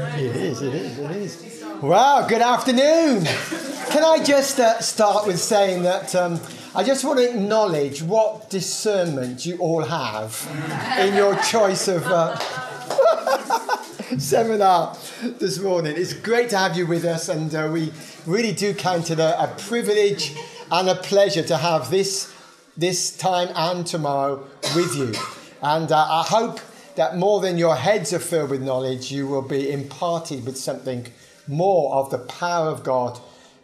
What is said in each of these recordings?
It is, it is, it is. Wow, good afternoon. Can I just uh, start with saying that um, I just want to acknowledge what discernment you all have in your choice of uh, seminar this morning. It's great to have you with us, and uh, we really do count it a, a privilege and a pleasure to have this this time and tomorrow with you. And uh, I hope that more than your heads are filled with knowledge, you will be imparted with something more of the power of God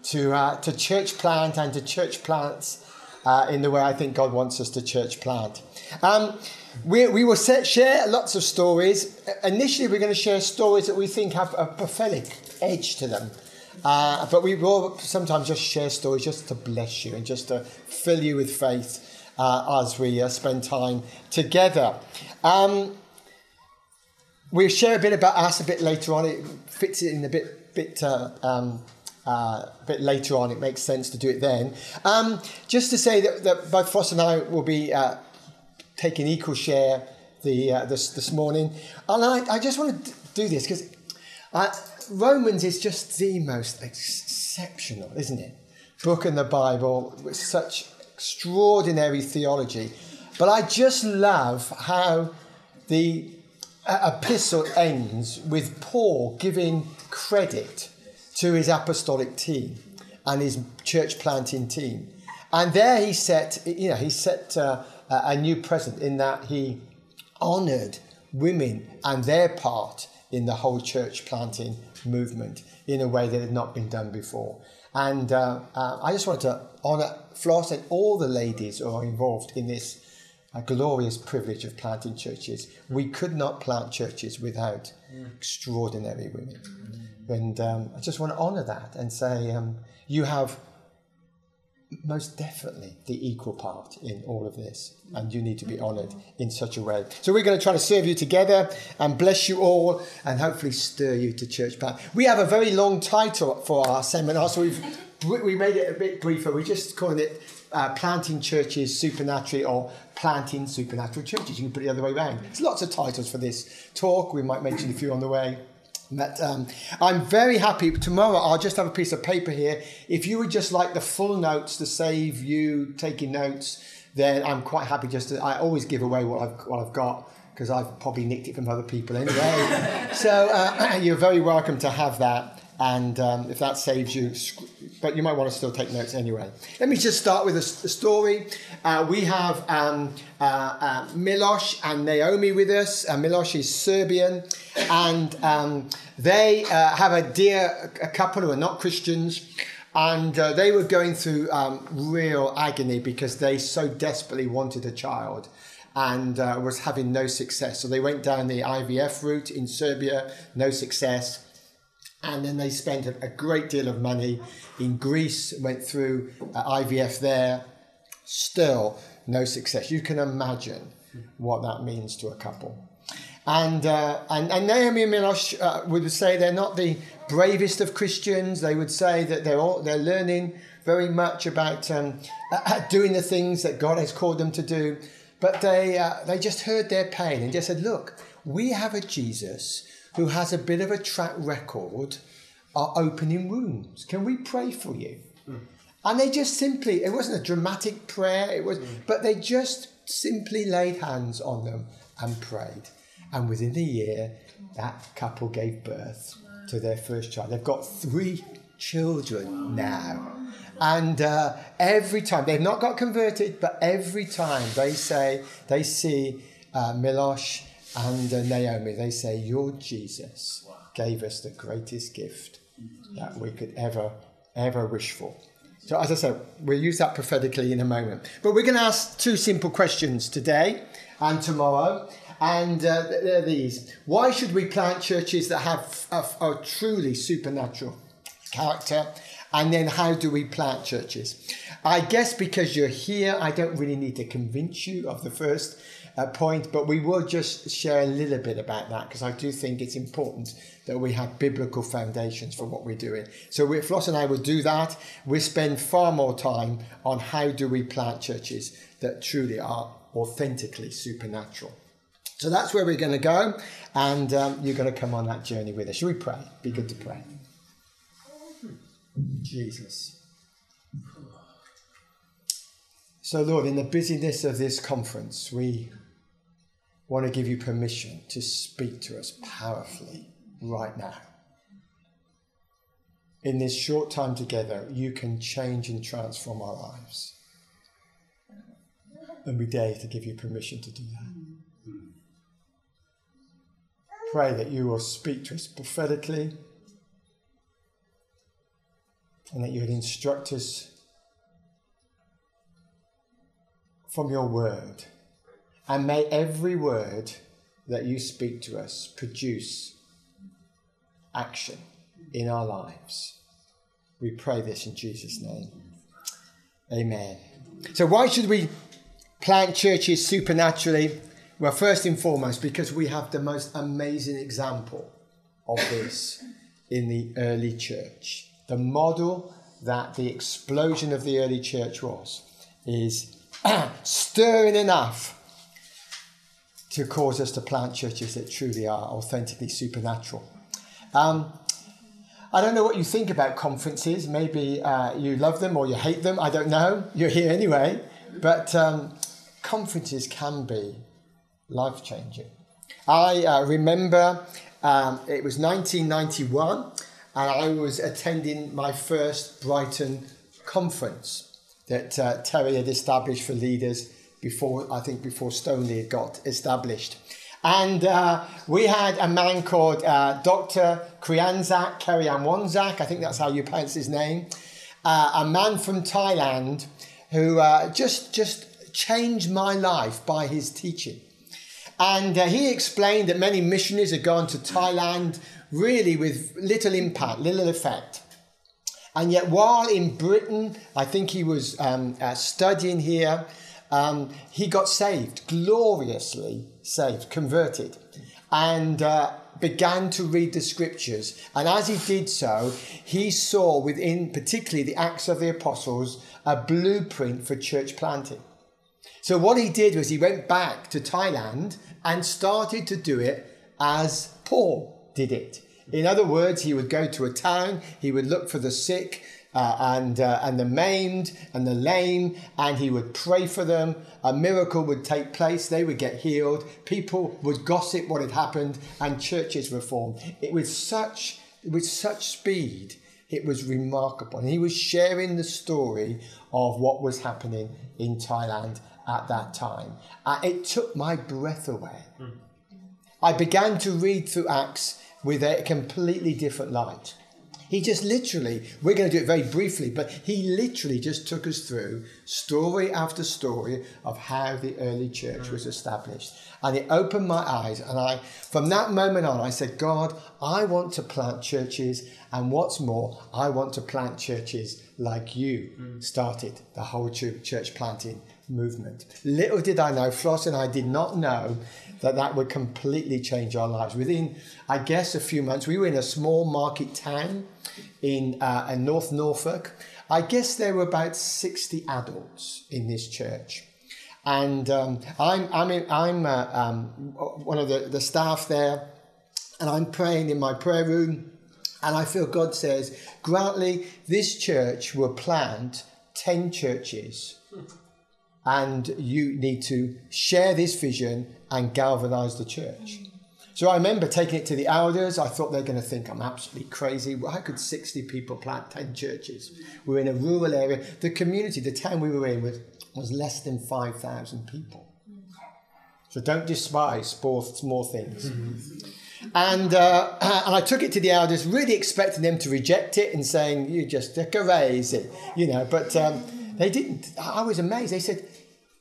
to, uh, to church plant and to church plants uh, in the way I think God wants us to church plant. Um, we, we will set, share lots of stories. Initially, we're going to share stories that we think have a prophetic edge to them. Uh, but we will sometimes just share stories just to bless you and just to fill you with faith uh, as we uh, spend time together. Um, we'll share a bit about us a bit later on. It fits it in a bit, bit, uh, um, uh, a bit later on. It makes sense to do it then. Um, just to say that, that both Floss and I will be uh, taking equal share the, uh, this, this morning. And I, I just want to do this because Romans is just the most exceptional, isn't it? Book in the Bible with such extraordinary theology. But I just love how the epistle ends with Paul giving credit to his apostolic team and his church planting team. And there he set, you know, he set uh, a new precedent in that he honoured women and their part in the whole church planting movement in a way that had not been done before. And uh, uh, I just want to honour Floss and all the ladies who are involved in this uh, glorious privilege of planting churches. We could not plant churches without extraordinary women. And um, I just want to honour that and say um, you have most definitely the equal part in all of this, and you need to be honoured in such a way. So we're going to try to serve you together and bless you all, and hopefully stir you to church plant. We have a very long title for our seminar, so we've we made it a bit briefer. We're just calling it uh, planting churches supernaturally or planting supernatural churches. You can put it the other way around. There's lots of titles for this talk. We might mention a few on the way. But um, I'm very happy. Tomorrow, I'll just have a piece of paper here. If you would just like the full notes to save you taking notes, then I'm quite happy just to. I always give away what I've, what I've got because I've probably nicked it from other people anyway. so uh, you're very welcome to have that. And um, if that saves you, but you might want to still take notes anyway. Let me just start with a, a story. Uh, we have um, uh, uh, Milos and Naomi with us. Uh, Milos is Serbian, and um, they uh, have a dear a couple who are not Christians. And uh, they were going through um, real agony because they so desperately wanted a child and was having no success. So they went down the IVF route in Serbia, no success and then they spent a, great deal of money in Greece, went through uh, IVF there, still no success. You can imagine what that means to a couple. And, uh, and, and Naomi and Milos uh, would say they're not the bravest of Christians. They would say that they're, all, they're learning very much about um, uh, doing the things that God has called them to do. But they, uh, they just heard their pain and just said, Look, we have a Jesus who has a bit of a track record are opening wounds. Can we pray for you? Mm. And they just simply, it wasn't a dramatic prayer, it was, mm. but they just simply laid hands on them and prayed. And within a year, that couple gave birth to their first child. They've got three children now. And uh, every time, they've not got converted, but every time they say, they see uh, Milos and uh, Naomi, they say, Your Jesus gave us the greatest gift that we could ever, ever wish for. So, as I said, we'll use that prophetically in a moment. But we're going to ask two simple questions today and tomorrow. And uh, they're these Why should we plant churches that have a, a truly supernatural character? And then, how do we plant churches? I guess because you're here, I don't really need to convince you of the first uh, point, but we will just share a little bit about that because I do think it's important that we have biblical foundations for what we're doing. So we, Floss and I will do that. We spend far more time on how do we plant churches that truly are authentically supernatural. So that's where we're going to go, and um, you're going to come on that journey with us. Shall we pray? Be good to pray. Jesus. So, Lord, in the busyness of this conference, we want to give you permission to speak to us powerfully right now. In this short time together, you can change and transform our lives. And we dare to give you permission to do that. Pray that you will speak to us prophetically and that you would instruct us from your word. And may every word that you speak to us produce action in our lives. We pray this in Jesus' name. Amen. So, why should we plant churches supernaturally? Well, first and foremost, because we have the most amazing example of this in the early church. The model that the explosion of the early church was is stirring enough to cause us to plant churches that truly are authentically supernatural. Um, I don't know what you think about conferences. Maybe uh, you love them or you hate them. I don't know. You're here anyway. But um, conferences can be life changing. I uh, remember um, it was 1991 and I was attending my first Brighton conference that uh, Terry had established for leaders before, I think, before Stoneleigh got established. And uh, we had a man called uh, Dr. Kriengsak Chareonwongsak, I think that's how you pronounce his name, uh, a man from Thailand who uh, just, just changed my life by his teaching. And uh, he explained that many missionaries had gone to Thailand really with little impact, little effect. And yet, while in Britain, I think he was um, uh, studying here, um, he got saved, gloriously saved, converted, and uh, began to read the scriptures. And as he did so, he saw within, particularly the Acts of the Apostles, a blueprint for church planting. So, what he did was he went back to Thailand and started to do it as Paul did it. In other words, he would go to a town, he would look for the sick uh, and, uh, and the maimed and the lame, and he would pray for them. A miracle would take place, they would get healed, people would gossip what had happened, and churches were formed. It was such, with such speed, it was remarkable. And he was sharing the story of what was happening in Thailand at that time. Uh, it took my breath away. Mm. I began to read through Acts with a completely different light. He just literally, we're going to do it very briefly, but he literally just took us through story after story of how the early church was established. And it opened my eyes. And I, from that moment on, I said, God, I want to plant churches. And what's more, I want to plant churches like you mm. started the whole church planting movement. Little did I know, Floss and I did not know that that would completely change our lives. Within, I guess, a few months, we were in a small market town in, uh, in North Norfolk. I guess there were about 60 adults in this church. And um, I'm, I'm, in, I'm uh, um, one of the, the staff there, and I'm praying in my prayer room. And I feel God says, Grantley, this church will plant 10 churches and you need to share this vision and galvanize the church. So I remember taking it to the elders. I thought they're going to think I'm absolutely crazy. How could 60 people plant 10 churches? We were in a rural area. The community, the town we were in, was, was less than 5,000 people. So don't despise small, things. And, uh, and I took it to the elders, really expecting them to reject it and saying, you just crazy, you know, but um, they didn't. I was amazed. They said,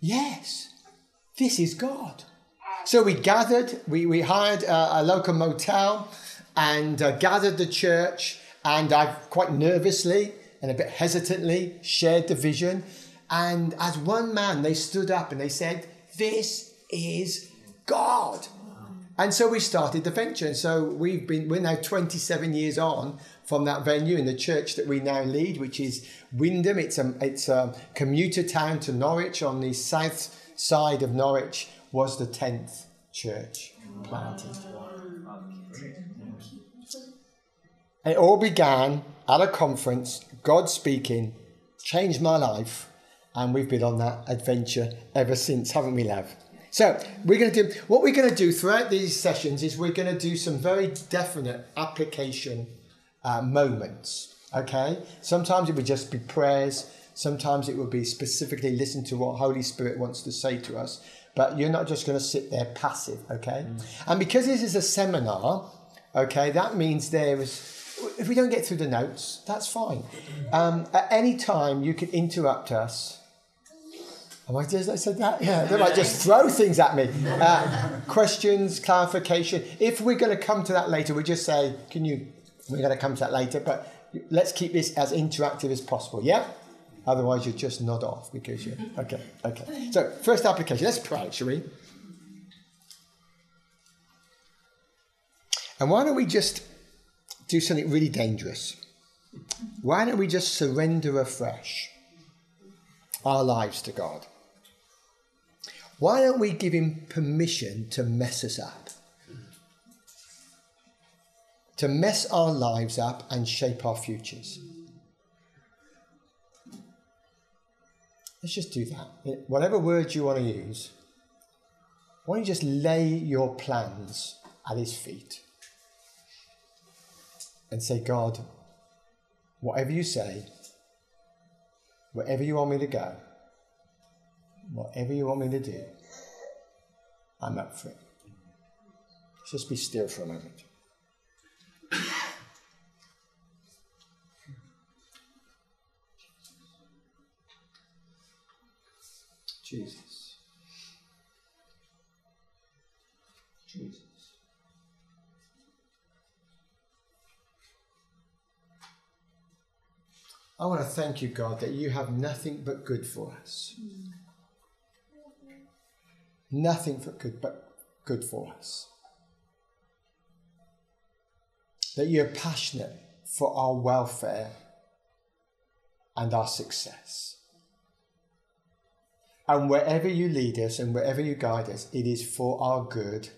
Yes, this is God. So we gathered, we, we hired a, a local motel and uh, gathered the church, and I quite nervously and a bit hesitantly shared the vision. And as one man, they stood up and they said, This is God. And so we started the venture. And so we've been, we're now 27 years on from that venue in the church that we now lead, which is Wymondham. It's a, it's a commuter town to Norwich on the south side of Norwich was the 10th church planted. It all began at a conference, God speaking, changed my life, and we've been on that adventure ever since, haven't we, Lev? So we're going to do what we're going to do throughout these sessions is we're going to do some very definite application uh, moments. Okay, sometimes it would just be prayers. Sometimes it will be specifically listen to what Holy Spirit wants to say to us. But you're not just going to sit there passive. Okay, mm. and because this is a seminar, okay, that means there is if we don't get through the notes, that's fine. Um, at any time, you can interrupt us. Am I just I said that? Yeah, they might just throw things at me. Uh, questions, clarification. If we're going to come to that later, we just say, "Can you?" We're going to come to that later, but let's keep this as interactive as possible. Yeah. Otherwise, you just nod off because you. Okay. Okay. So first application. Let's pray, we? And why don't we just do something really dangerous. Why don't we just surrender afresh our lives to God? Why don't we give Him permission to mess us up? To mess our lives up and shape our futures. Let's just do that. Whatever words you want to use, why don't you just lay your plans at His feet? and say, God, whatever you say, wherever you want me to go, whatever you want me to do, I'm up for it. Just be still for a moment. Jesus. Jesus. I want to thank you, God, that you have nothing but good for us. Mm. Nothing but good, but good for us. That you're passionate for our welfare and our success. And wherever you lead us and wherever you guide us, it is for our good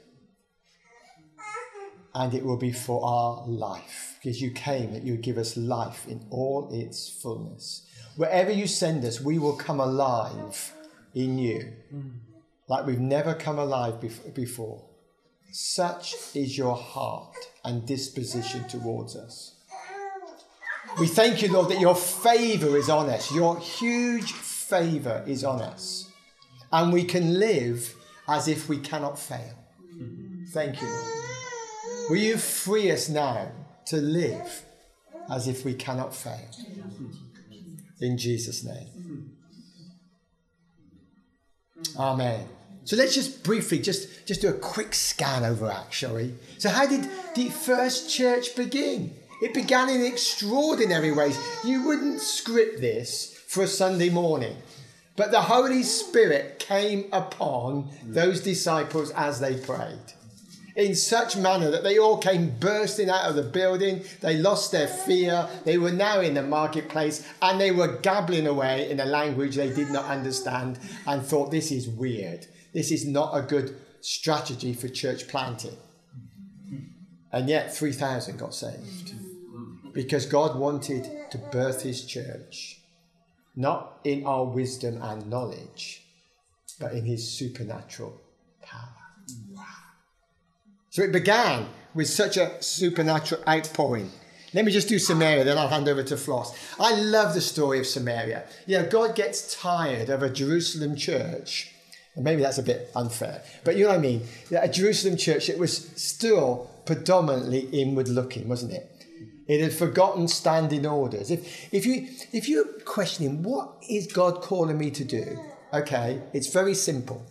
and it will be for our life because you came that you would give us life in all its fullness. Wherever you send us, we will come alive in you like we've never come alive before. Such is your heart and disposition towards us. We thank you, Lord, that your favor is on us. Your huge favor is on us. And we can live as if we cannot fail. Thank you. Will you free us now to live as if we cannot fail? In Jesus' name. Amen. So let's just briefly just, just do a quick scan over Acts, shall we? So how did the first church begin? It began in extraordinary ways. You wouldn't script this for a Sunday morning. But the Holy Spirit came upon those disciples as they prayed in such manner that they all came bursting out of the building. They lost their fear. They were now in the marketplace and they were gabbling away in a language they did not understand and thought, this is weird. This is not a good strategy for church planting. And yet 3,000 got saved because God wanted to birth his church, not in our wisdom and knowledge, but in his supernatural power. So it began with such a supernatural outpouring. Let me just do Samaria, then I'll hand over to Floss. I love the story of Samaria. You know, God gets tired of a Jerusalem church. And maybe that's a bit unfair, but you know what I mean? A Jerusalem church that was still predominantly inward looking, wasn't it? It had forgotten standing orders. If, if, you, if you're questioning, what is God calling me to do? Okay, it's very simple.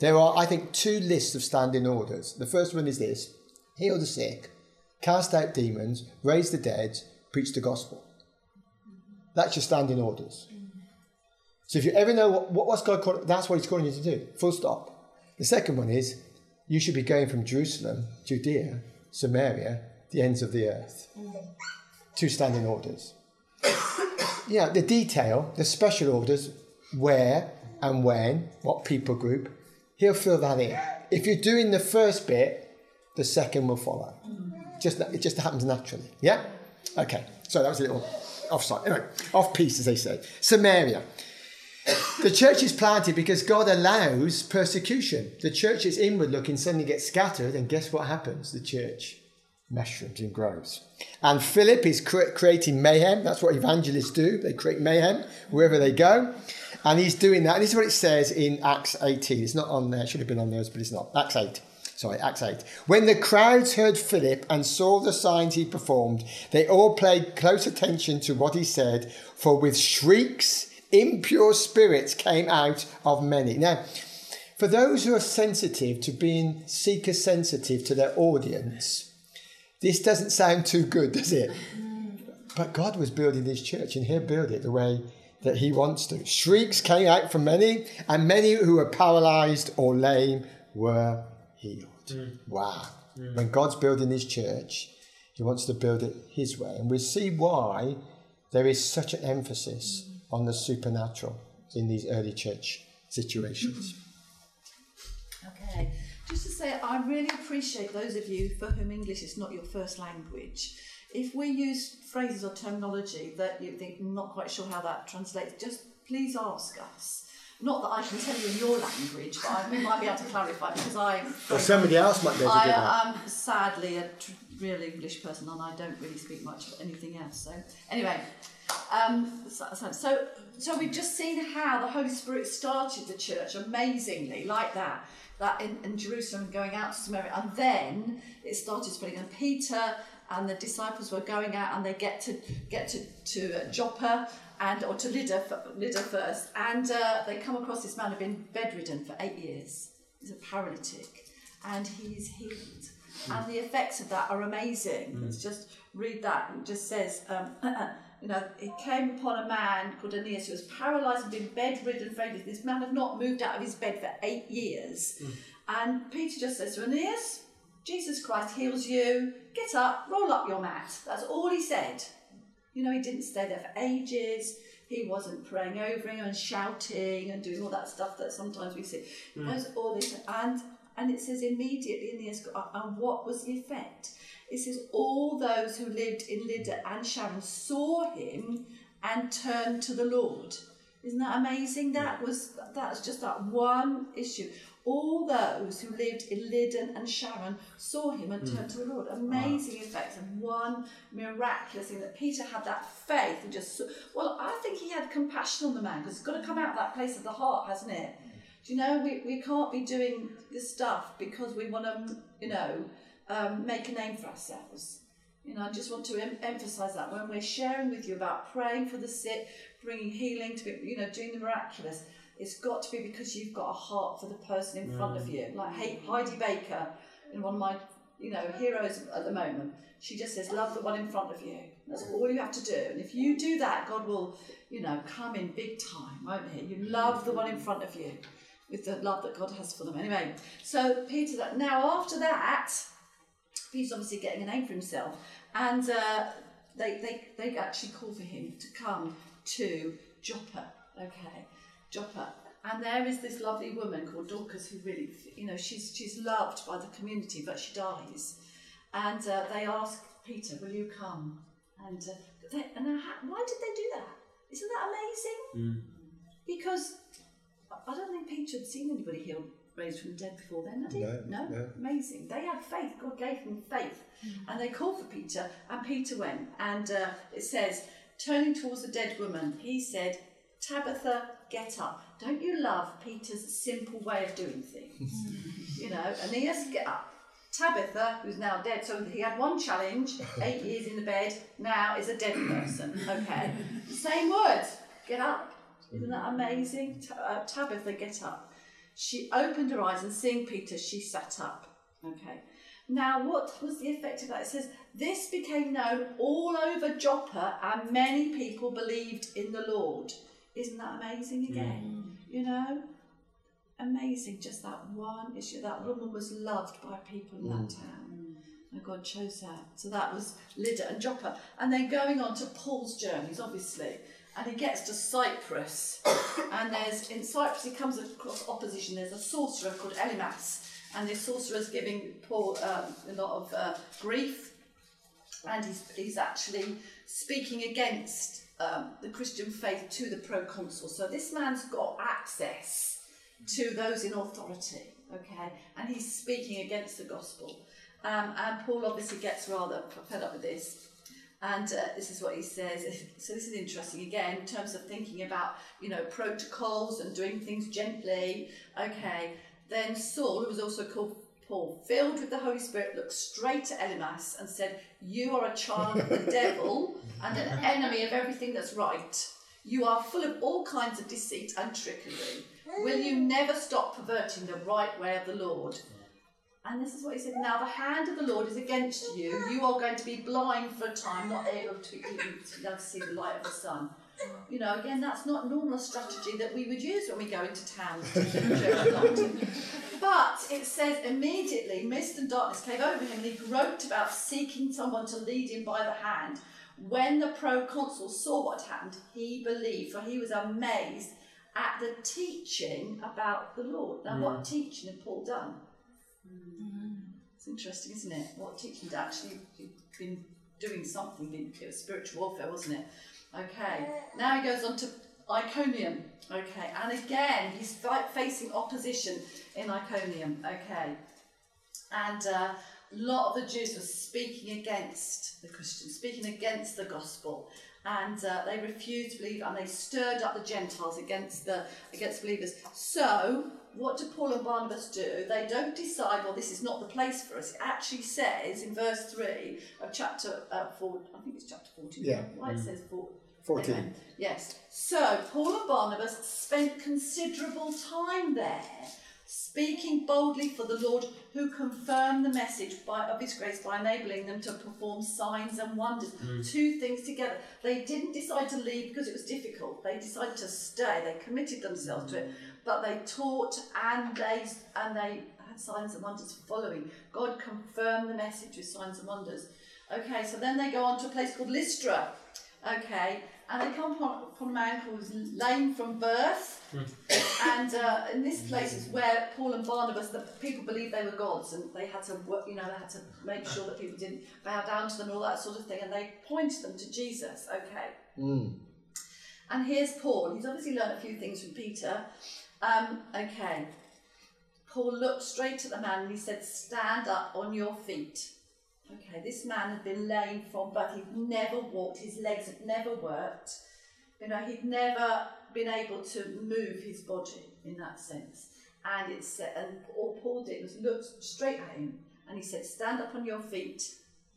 There are, I think, two lists of standing orders. The first one is this heal the sick, cast out demons, raise the dead, preach the gospel. That's your standing orders. So if you ever know what, what's God calling, that's what He's calling you to do. Full stop. The second one is you should be going from Jerusalem, Judea, Samaria, the ends of the earth. Two standing orders. yeah, the detail, the special orders, where and when, what people group, He'll fill that in. if you're doing the first bit, the second will follow. Just it just happens naturally. Yeah. Okay. So that was a little offside. Anyway, off piece, as they say. Samaria. The church is planted because God allows persecution. The church is inward looking, suddenly gets scattered, and guess what happens? The church mushrooms and grows. And Philip is cre- creating mayhem. That's what evangelists do. They create mayhem wherever they go. And he's doing that. And this is what it says in Acts 18. It's not on there. It should have been on those, but it's not. Acts 8. Sorry, Acts 8. When the crowds heard Philip and saw the signs he performed, they all paid close attention to what he said, for with shrieks, impure spirits came out of many. Now, for those who are sensitive to being seeker sensitive to their audience, this doesn't sound too good, does it? But God was building this church and he'll build it the way that he wants to. Shrieks came out from many, and many who were paralyzed or lame were healed. Mm. Wow. Mm. When God's building his church, he wants to build it his way. And we see why there is such an emphasis mm. on the supernatural in these early church situations. Just to say, I really appreciate those of you for whom English is not your first language. If we use phrases or terminology that you think not quite sure how that translates, just please ask us. Not that I can tell you in your language, but I, we might be able to clarify because I. Or somebody else might be able to I, do that. I'm sadly a real English person and I don't really speak much of anything else. So, anyway, um, so, so, so we've just seen how the Holy Spirit started the church amazingly, like that that in, in Jerusalem going out to Samaria, and then it started spreading. And Peter and the disciples were going out, and they get to get to to uh, Joppa and or to Lydda, Lydda first, and uh, they come across this man who'd been bedridden for eight years. He's a paralytic, and he's healed. Mm. And the effects of that are amazing. Mm. Let's just read that. It just says. Um, you know, it came upon a man called Aeneas who was paralysed and been bedridden for ages. This man had not moved out of his bed for eight years. Mm. And Peter just says to Aeneas, Jesus Christ heals you. Get up, roll up your mat. That's all he said. You know, he didn't stay there for ages. He wasn't praying over him and shouting and doing all that stuff that sometimes we see. Mm. That's all said. And, and it says immediately in the up. And what was the effect? It says, All those who lived in Lydda and Sharon saw him and turned to the Lord. Isn't that amazing? That was that's just that one issue. All those who lived in Lydda and Sharon saw him and turned mm. to the Lord. Amazing wow. effects and one miraculous thing that Peter had that faith and just well, I think he had compassion on the man because it's got to come out of that place of the heart, hasn't it? Do you know we, we can't be doing this stuff because we want to, you know, um, make a name for ourselves. You know, I just want to em- emphasize that when we're sharing with you about praying for the sick, bringing healing to, be, you know, doing the miraculous, it's got to be because you've got a heart for the person in mm. front of mm. you. Like Heidi Baker, in one of my, you know, heroes at the moment. She just says, "Love the one in front of you." That's all you have to do. And if you do that, God will, you know, come in big time, won't He? You love the one in front of you with the love that God has for them. Anyway, so Peter, now after that he's obviously getting a name for himself. And uh, they, they, they actually call for him to come to Joppa. Okay, Joppa. And there is this lovely woman called Dorcas who really, you know, she's, she's loved by the community, but she dies. And uh, they ask Peter, Will you come? And, uh, they, and why did they do that? Isn't that amazing? Mm. Because I don't think Peter had seen anybody healed raised from the dead before then, had he? No, no? no. Amazing. They had faith. God gave them faith. Mm. And they called for Peter, and Peter went. And uh, it says, turning towards the dead woman, he said, Tabitha, get up. Don't you love Peter's simple way of doing things? you know, Aeneas, get up. Tabitha, who's now dead, so he had one challenge, eight years in the bed, now is a dead person. Okay. Same words, get up. Isn't that amazing? Uh, Tabitha, get up. She opened her eyes and seeing Peter, she sat up. Okay. Now, what was the effect of that? It says, This became known all over Joppa, and many people believed in the Lord. Isn't that amazing again? Mm. You know? Amazing, just that one issue. That woman was loved by people in mm. that town. And God chose her. So that was Lydda and Joppa. And then going on to Paul's journeys, obviously and he gets to Cyprus. and there's in Cyprus he comes across opposition. There's a sorcerer called Elymas, and this sorcerer is giving Paul um, a lot of uh, grief, and he's, he's actually speaking against um, the Christian faith to the proconsul. So this man's got access to those in authority, okay, and he's speaking against the gospel. Um, and Paul obviously gets rather fed up with this. And uh, this is what he says. So this is interesting again in terms of thinking about you know protocols and doing things gently. Okay, then Saul, who was also called Paul, filled with the Holy Spirit, looked straight at Elymas and said, "You are a child of the devil and an enemy of everything that's right. You are full of all kinds of deceit and trickery. Will you never stop perverting the right way of the Lord?" And this is what he said Now the hand of the Lord is against you. You are going to be blind for a time, not able to even to see the light of the sun. You know, again, that's not normal strategy that we would use when we go into town But it says immediately mist and darkness came over him and he groped about seeking someone to lead him by the hand. When the proconsul saw what happened, he believed, for he was amazed at the teaching about the Lord. Now, mm. what teaching had Paul done? It's interesting, isn't it? What teaching actually been doing something, it was spiritual warfare, wasn't it? Okay, now he goes on to Iconium. Okay, and again, he's facing opposition in Iconium. Okay, and uh, a lot of the Jews were speaking against the Christians, speaking against the gospel, and uh, they refused to believe, and they stirred up the Gentiles against the against believers. So what do Paul and Barnabas do? They don't decide, well, this is not the place for us. It actually says in verse 3 of chapter uh, 4, I think it's chapter 14. Yeah. Why mm. it says 4. 14. Amen. Yes. So Paul and Barnabas spent considerable time there speaking boldly for the Lord, who confirmed the message by, of His grace by enabling them to perform signs and wonders. Mm. Two things together. They didn't decide to leave because it was difficult. They decided to stay. They committed themselves to it, but they taught and they and they had signs and wonders following. God confirmed the message with signs and wonders. Okay, so then they go on to a place called Lystra. Okay, and they come upon, upon a man who was lame from birth. Hmm. and uh, in this place is where Paul and Barnabas, the people believed they were gods, and they had to work, you know, they had to make sure that people didn't bow down to them and all that sort of thing, and they pointed them to Jesus. Okay. Mm. And here's Paul. He's obviously learned a few things from Peter. Um, okay. Paul looked straight at the man and he said, Stand up on your feet. Okay, this man had been lame from birth. He'd never walked. His legs had never worked. You know, he'd never been able to move his body in that sense. And it said, and all Paul did was look straight at him, and he said, "Stand up on your feet."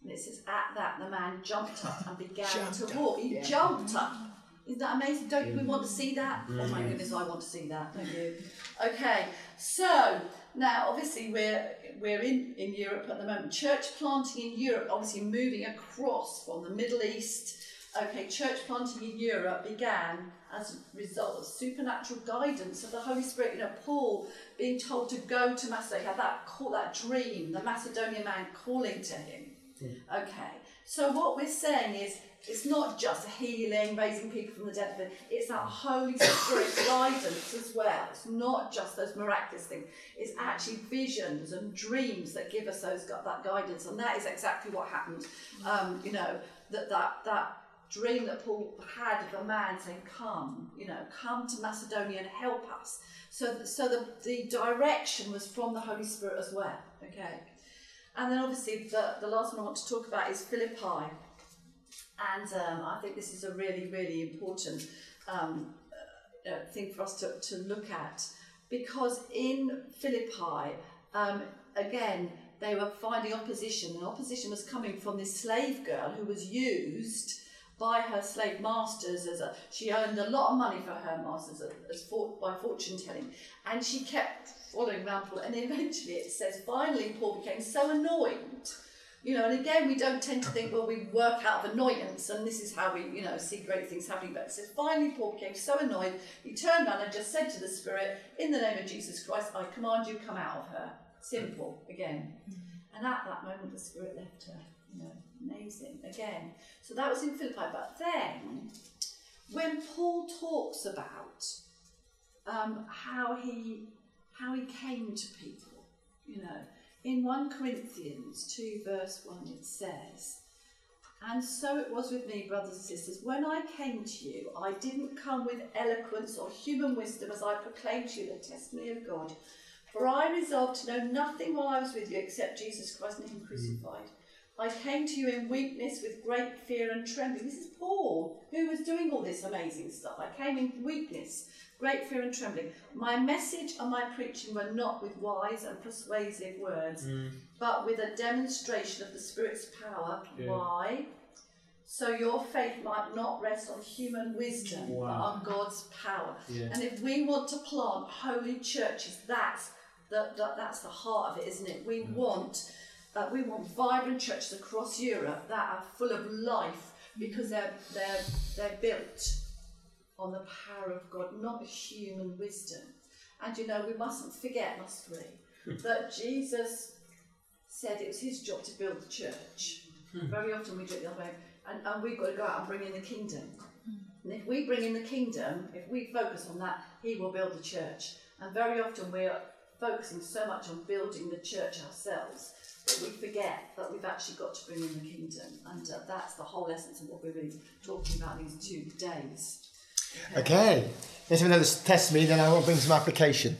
And it says, at that the man jumped up and began to walk. He yeah. jumped up. Isn't that amazing? Don't we want to see that? Oh my goodness, I want to see that. Don't you? Okay, so now obviously we're we're in, in Europe at the moment. Church planting in Europe, obviously moving across from the Middle East. Okay, church planting in Europe began as a result of supernatural guidance of the Holy Spirit. You know, Paul being told to go to Macedonia, had that call, that dream, the Macedonian man calling to him. Mm. Okay, so what we're saying is it's not just healing, raising people from the dead, it's that Holy Spirit guidance as well. It's not just those miraculous things. It's actually visions and dreams that give us those that guidance, and that is exactly what happened. Um, you know that that that dream that Paul had of a man saying, "Come, you know, come to Macedonia and help us." So, so the, the direction was from the Holy Spirit as well. Okay, and then obviously the the last one I want to talk about is Philippi. And um, I think this is a really, really important um, uh, uh, thing for us to, to look at. Because in Philippi, um, again, they were finding opposition, and opposition was coming from this slave girl who was used by her slave masters as a she earned a lot of money for her masters as, as for, by fortune telling. And she kept following around Paul and eventually it says finally Paul became so annoyed you know, and again, we don't tend to think, well, we work out of annoyance and this is how we, you know, see great things happening. But says, finally, Paul became so annoyed, he turned around and just said to the Spirit, in the name of Jesus Christ, I command you, come out of her. Simple, again. And at that moment, the Spirit left her. You know, amazing, again. So that was in Philippi. But then, when Paul talks about um, how he how he came to people, You know, in 1 Corinthians 2, verse 1, it says, And so it was with me, brothers and sisters. When I came to you, I didn't come with eloquence or human wisdom as I proclaimed to you the testimony of God. For I resolved to know nothing while I was with you except Jesus Christ and Him mm. crucified. I came to you in weakness with great fear and trembling. This is Paul, who was doing all this amazing stuff. I came in weakness, great fear and trembling. My message and my preaching were not with wise and persuasive words, Mm. but with a demonstration of the Spirit's power. Yeah. Why? So your faith might not rest on human wisdom, but on God's power. Yeah. And if we want to plant holy churches, that's the, the, that's the heart of it, isn't it? We want uh, we want vibrant churches across Europe that are full of life because they're they're they're built on the power of God, not human wisdom. And you know, we mustn't forget, must we, that Jesus said it was his job to build the church. Very often we do it the other way, and, and we've got to go out and bring in the kingdom. And if we bring in the kingdom, if we focus on that, he will build the church. And very often we're focusing so much on building the church ourselves that we forget that we've actually got to bring in the kingdom. And uh, that's the whole essence of what we're really talking about these two days. Okay, let's have another testimony, then I will bring some application.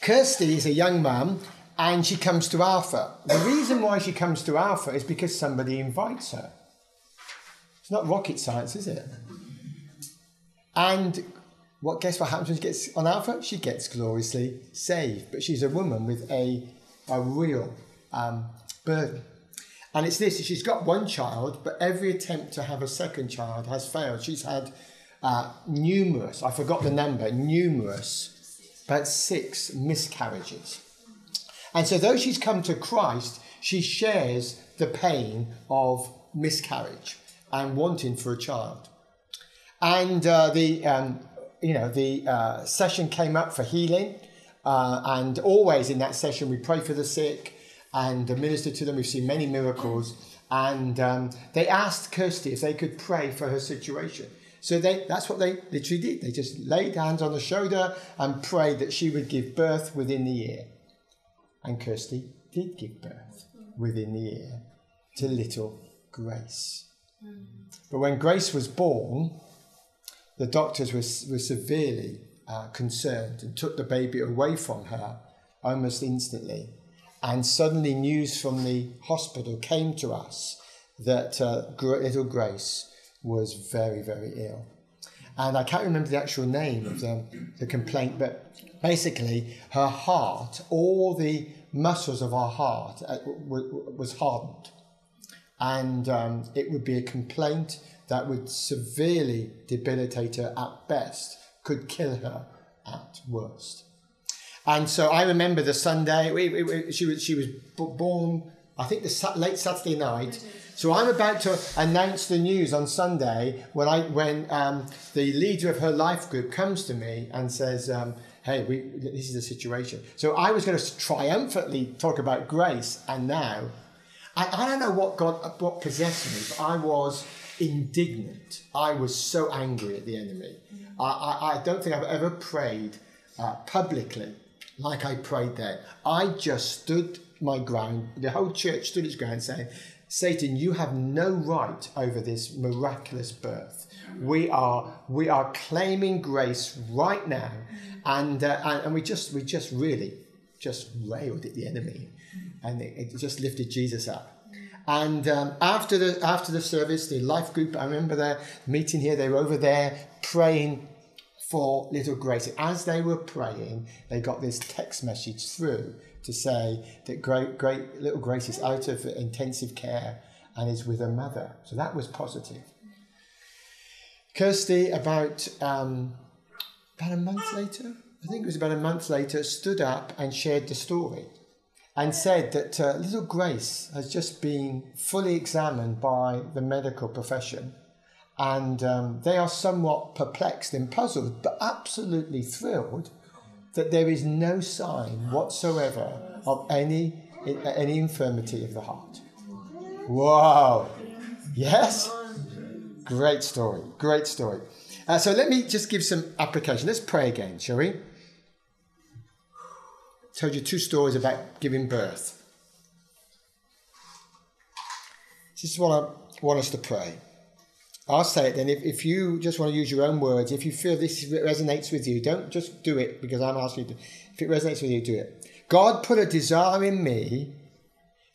Kirsty is a young mum and she comes to Alpha. The reason why she comes to Alpha is because somebody invites her. It's not rocket science, is it? And what guess what happens when she gets on Alpha? She gets gloriously saved. But she's a woman with a, a real um, burden. And it's this she's got one child, but every attempt to have a second child has failed. She's had uh, numerous, I forgot the number, numerous, about six miscarriages. And so, though she's come to Christ, she shares the pain of miscarriage and wanting for a child. And uh, the, um, you know, the uh, session came up for healing, uh, and always in that session we pray for the sick and minister to them. We've seen many miracles, and um, they asked Kirsty if they could pray for her situation. So they, that's what they literally did. They just laid hands on the shoulder and prayed that she would give birth within the year. And Kirsty did give birth within the year to little Grace. But when Grace was born, the doctors were, were severely uh, concerned and took the baby away from her almost instantly. And suddenly, news from the hospital came to us that uh, little Grace was very, very ill. And I can't remember the actual name of the, the complaint, but basically, her heart, all the muscles of her heart, uh, was hardened and um, it would be a complaint that would severely debilitate her at best, could kill her at worst. And so I remember the Sunday we, we, we- she was she was born, I think the late Saturday night. So I'm about to announce the news on Sunday when I when um, the leader of her life group comes to me and says. Um, Hey, we, this is the situation. So I was going to triumphantly talk about grace, and now I, I don't know what God, what possessed me, but I was indignant. I was so angry at the enemy. I, I, I don't think I've ever prayed uh, publicly like I prayed there. I just stood my ground. The whole church stood its ground, saying, "Satan, you have no right over this miraculous birth. We are we are claiming grace right now, and uh, and, and we just we just really just railed at the enemy, and it, it just lifted Jesus up." And um, after the after the service, the life group, I remember their meeting here. They were over there praying for little Grace. As they were praying, they got this text message through to say that great, great little Grace is out of intensive care and is with her mother. So that was positive. Kirsty, about um, about a month later, I think it was about a month later, stood up and shared the story and said that uh, little Grace has just been fully examined by the medical profession and um, they are somewhat perplexed and puzzled, but absolutely thrilled that there is no sign whatsoever of any, any infirmity of the heart. Wow! Yes? Great story, great story. Uh, so let me just give some application. Let's pray again, shall we? told you two stories about giving birth. This is what I want us to pray. I'll say it then. If, if you just want to use your own words, if you feel this resonates with you, don't just do it because I'm asking you to. If it resonates with you, do it. God put a desire in me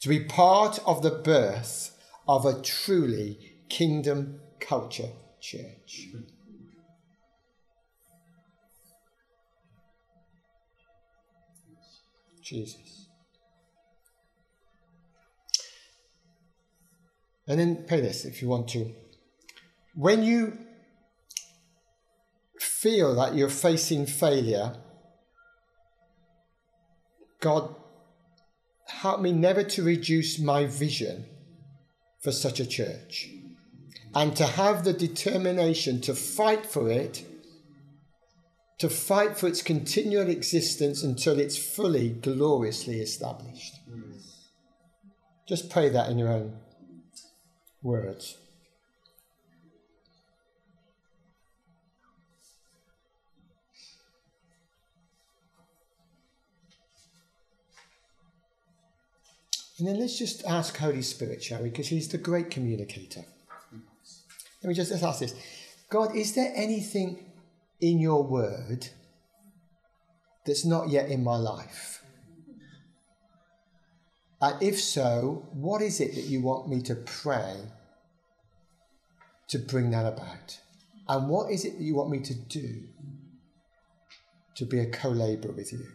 to be part of the birth of a truly kingdom culture church. Jesus. And then pray this if you want to. When you feel that you're facing failure, God, help me never to reduce my vision for such a church and to have the determination to fight for it, to fight for its continual existence until it's fully, gloriously established. Mm. Just pray that in your own words. And then let's just ask Holy Spirit, shall we? Because He's the great communicator. Let me just let's ask this God, is there anything in your word that's not yet in my life? And if so, what is it that you want me to pray to bring that about? And what is it that you want me to do to be a co laborer with you?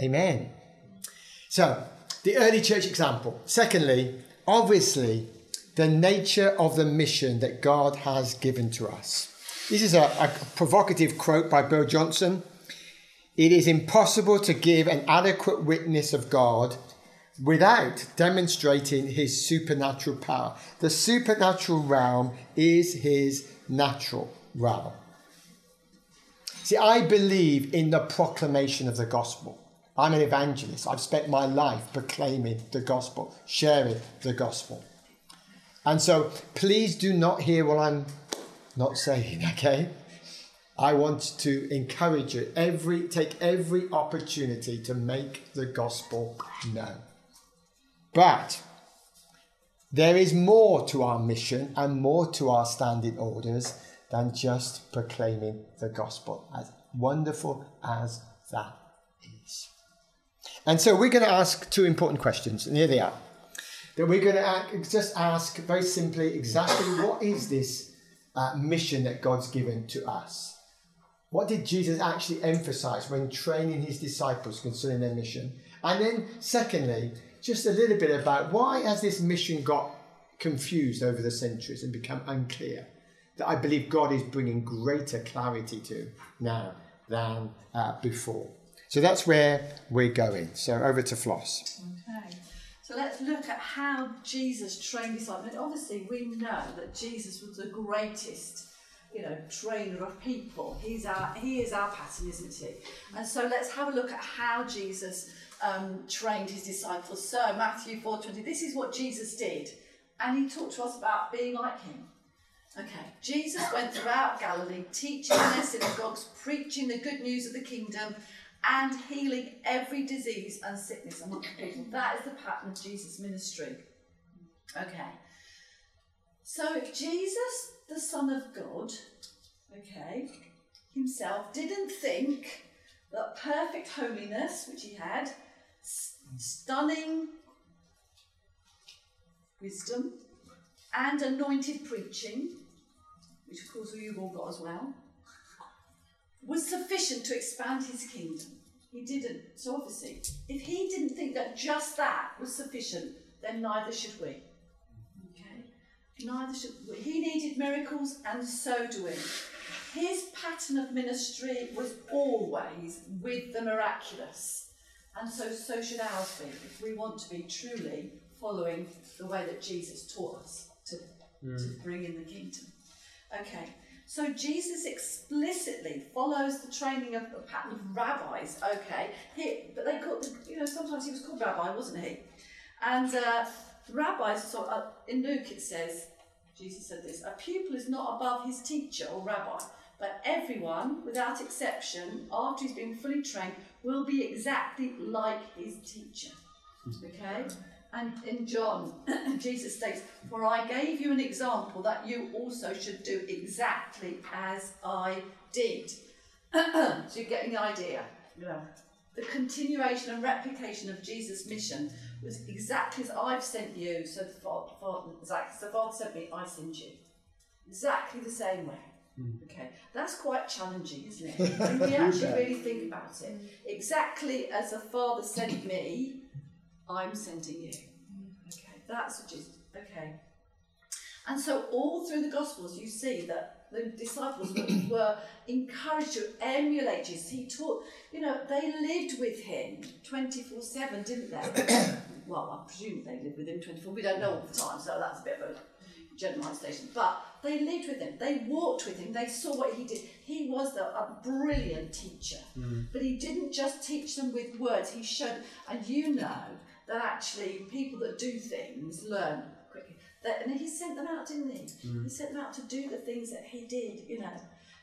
Amen. So, the early church example. Secondly, obviously, the nature of the mission that God has given to us. This is a, a provocative quote by Bill Johnson. It is impossible to give an adequate witness of God without demonstrating his supernatural power. The supernatural realm is his natural realm. See, I believe in the proclamation of the gospel. I'm an evangelist. I've spent my life proclaiming the gospel, sharing the gospel. And so please do not hear what I'm not saying, okay? I want to encourage you every take every opportunity to make the gospel known. But there is more to our mission and more to our standing orders than just proclaiming the gospel, as wonderful as that and so we're going to ask two important questions, and here they are. That we're going to just ask very simply exactly what is this uh, mission that God's given to us? What did Jesus actually emphasize when training his disciples concerning their mission? And then, secondly, just a little bit about why has this mission got confused over the centuries and become unclear? That I believe God is bringing greater clarity to now than uh, before. So that's where we're going. So over to Floss. Okay. So let's look at how Jesus trained his disciples. And obviously, we know that Jesus was the greatest, you know, trainer of people. He's our, he is our pattern, isn't he? And so let's have a look at how Jesus um, trained his disciples. So Matthew 4:20. This is what Jesus did, and he talked to us about being like him. Okay, Jesus went throughout Galilee, teaching in their synagogues, preaching the good news of the kingdom and healing every disease and sickness among people. That is the pattern of Jesus' ministry. Okay. So if Jesus, the Son of God, okay, himself didn't think that perfect holiness, which he had, stunning wisdom, and anointed preaching, which of course we've all got as well, was sufficient to expand his kingdom. He didn't. So obviously, if he didn't think that just that was sufficient, then neither should we. Okay? Neither should we. He needed miracles, and so do we. His pattern of ministry was always with the miraculous. And so, so should ours be, if we want to be truly following the way that Jesus taught us to, to hmm. bring in the kingdom. Okay, so Jesus explicitly follows the training of a pattern of rabbis. Okay, he, but they called, you know, sometimes he was called rabbi, wasn't he? And uh, rabbis, so uh, in Luke it says, Jesus said this, a pupil is not above his teacher or rabbi, but everyone, without exception, after he's been fully trained, will be exactly like his teacher. Okay? And in John, Jesus states, For I gave you an example that you also should do exactly as I did. so you're getting the idea. Yeah. The continuation and replication of Jesus' mission was exactly as I've sent you, so the Father, Father, exactly, the Father sent me, I send you. Exactly the same way. Hmm. Okay, that's quite challenging, isn't it? When we actually really think about it. Exactly as the Father sent me, I'm sending you. Okay, that's what Jesus. Okay. And so, all through the Gospels, you see that the disciples were, encouraged to emulate Jesus. He taught, you know, they lived with him 24 7, didn't they? well, I presume they lived with him 24 We don't know all the time, so that's a bit of a generalisation. But they lived with him, they walked with him, they saw what he did. He was the, a brilliant teacher. Mm. But he didn't just teach them with words, he showed, and you know that actually people that do things learn quickly. That, and he sent them out, didn't he? Mm. He sent them out to do the things that he did, you know.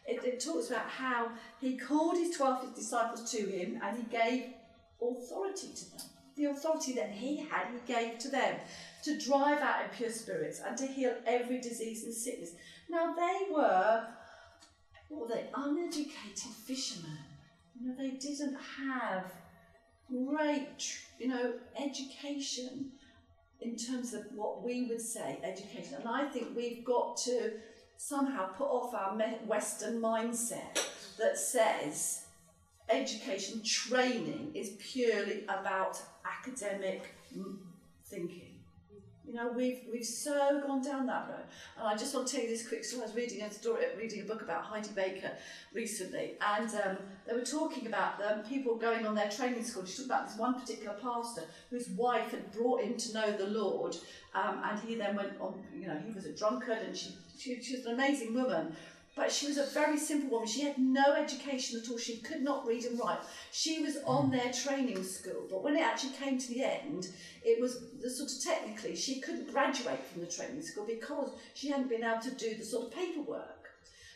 It, it talks about how he called his 12 disciples to him and he gave authority to them. The authority that he had, he gave to them to drive out impure spirits and to heal every disease and sickness. Now, they were, what were they, uneducated fishermen. You know, they didn't have great, you know, education in terms of what we would say education. And I think we've got to somehow put off our Western mindset that says education training is purely about academic thinking. Know, we've we've so gone down that road. And I just want to tell you this quick story. I was reading a story, reading a book about Heidi Baker recently, and um, they were talking about them people going on their training school. She talked about this one particular pastor whose wife had brought him to know the Lord, um, and he then went on. You know, he was a drunkard, and she she, she was an amazing woman. But she was a very simple woman. She had no education at all. She could not read and write. She was on hmm. their training school. But when it actually came to the end, it was the sort of technically, she couldn't graduate from the training school because she hadn't been able to do the sort of paperwork.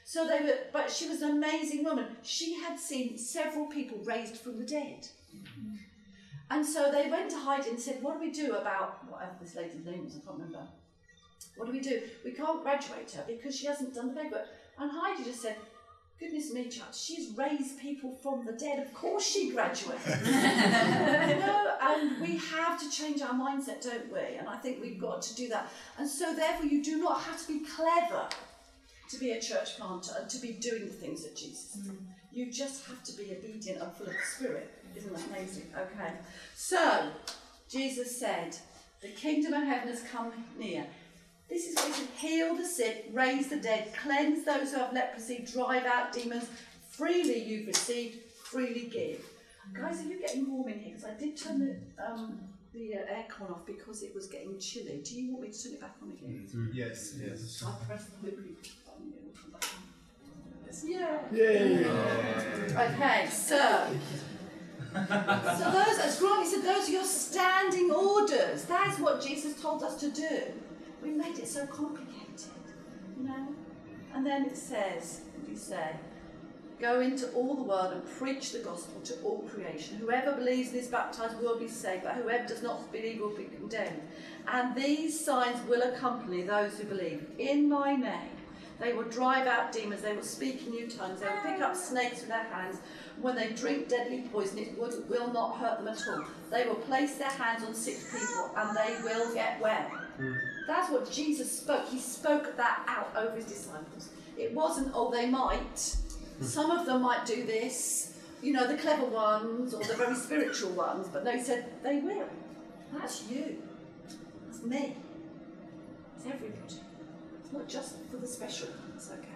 So they were, but she was an amazing woman. She had seen several people raised from the dead. Hmm. And so they went to Heidi and said, What do we do about whatever this lady's name was? I can't remember. What do we do? We can't graduate her because she hasn't done the paperwork. And Heidi just said, Goodness me, child, she's raised people from the dead. Of course she graduates. you know, and we have to change our mindset, don't we? And I think we've got to do that. And so, therefore, you do not have to be clever to be a church planter and to be doing the things that Jesus did. Mm. You just have to be obedient and full of the Spirit. Isn't that amazing? Okay. So, Jesus said, The kingdom of heaven has come near. This is what he said heal the sick, raise the dead, cleanse those who have leprosy, drive out demons. Freely you've received, freely give. Guys, are you getting warm in here? Because I did turn the, um, the uh, aircon off because it was getting chilly. Do you want me to turn it back on again? Yes, yes. I pressed the repeat button, it will come back on. Yeah. Yay! Okay, so. so those, as Granny said, those are your standing orders. That is what Jesus told us to do. We made it so complicated, you know. And then it says, you say? Go into all the world and preach the gospel to all creation. Whoever believes and is baptized will be saved, but whoever does not believe will be condemned. And these signs will accompany those who believe. In my name, they will drive out demons, they will speak in new tongues, they will pick up snakes with their hands. When they drink deadly poison, it will not hurt them at all. They will place their hands on sick people and they will get well. Hmm. That's what Jesus spoke. He spoke that out over his disciples. It wasn't, oh, they might. Hmm. Some of them might do this, you know, the clever ones or the very spiritual ones, but no, he said, they will. That's you. That's me. It's everybody. It's not just for the special ones, okay?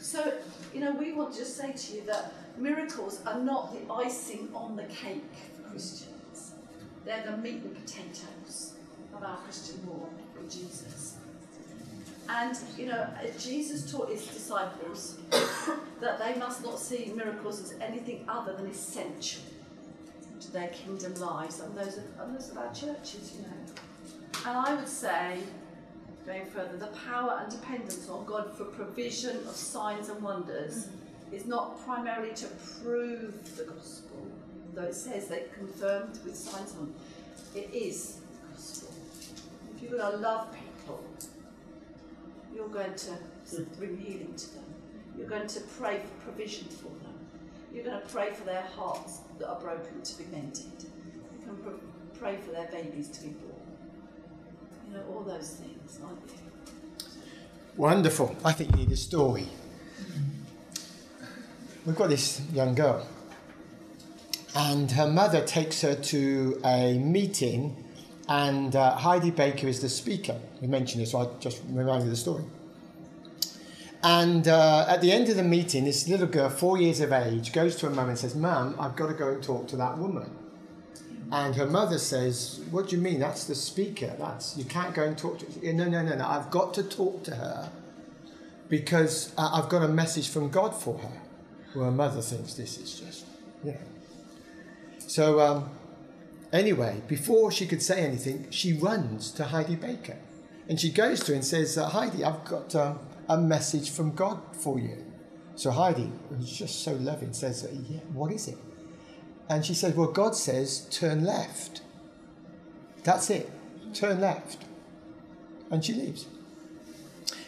So, you know, we want to just say to you that miracles are not the icing on the cake for Christians. They're the meat and potatoes of our Christian walk with Jesus. And, you know, Jesus taught his disciples that they must not see miracles as anything other than essential to their kingdom lives and those of, and those our churches, you know. And I would say, going further, the power and dependence on God for provision of signs and wonders is not primarily to prove the gospel, though it says they're confirmed with signs and wonders. It is. You're love people, you're going to bring healing to them. You're going to pray for provision for them. You're going to pray for their hearts that are broken to be mended. You can pr- pray for their babies to be born. You know, all those things, aren't you? Wonderful. I think you need a story. We've got this young girl, and her mother takes her to a meeting, and uh, Heidi Baker is the speaker. We mentioned this, so I just reminded the story. And uh, at the end of the meeting, this little girl, four years of age, goes to her mum and says, Mum, I've got to go and talk to that woman. And her mother says, What do you mean? That's the speaker. That's you can't go and talk to her. No, no, no, no. I've got to talk to her because uh, I've got a message from God for her. Well, her mother thinks this is just, you know. So, um, anyway, before she could say anything, she runs to Heidi Baker. And she goes to her and says, uh, Heidi, I've got um, a message from God for you. So Heidi, who's just so loving, says, Yeah, what is it? And she says, Well, God says, turn left. That's it, turn left. And she leaves.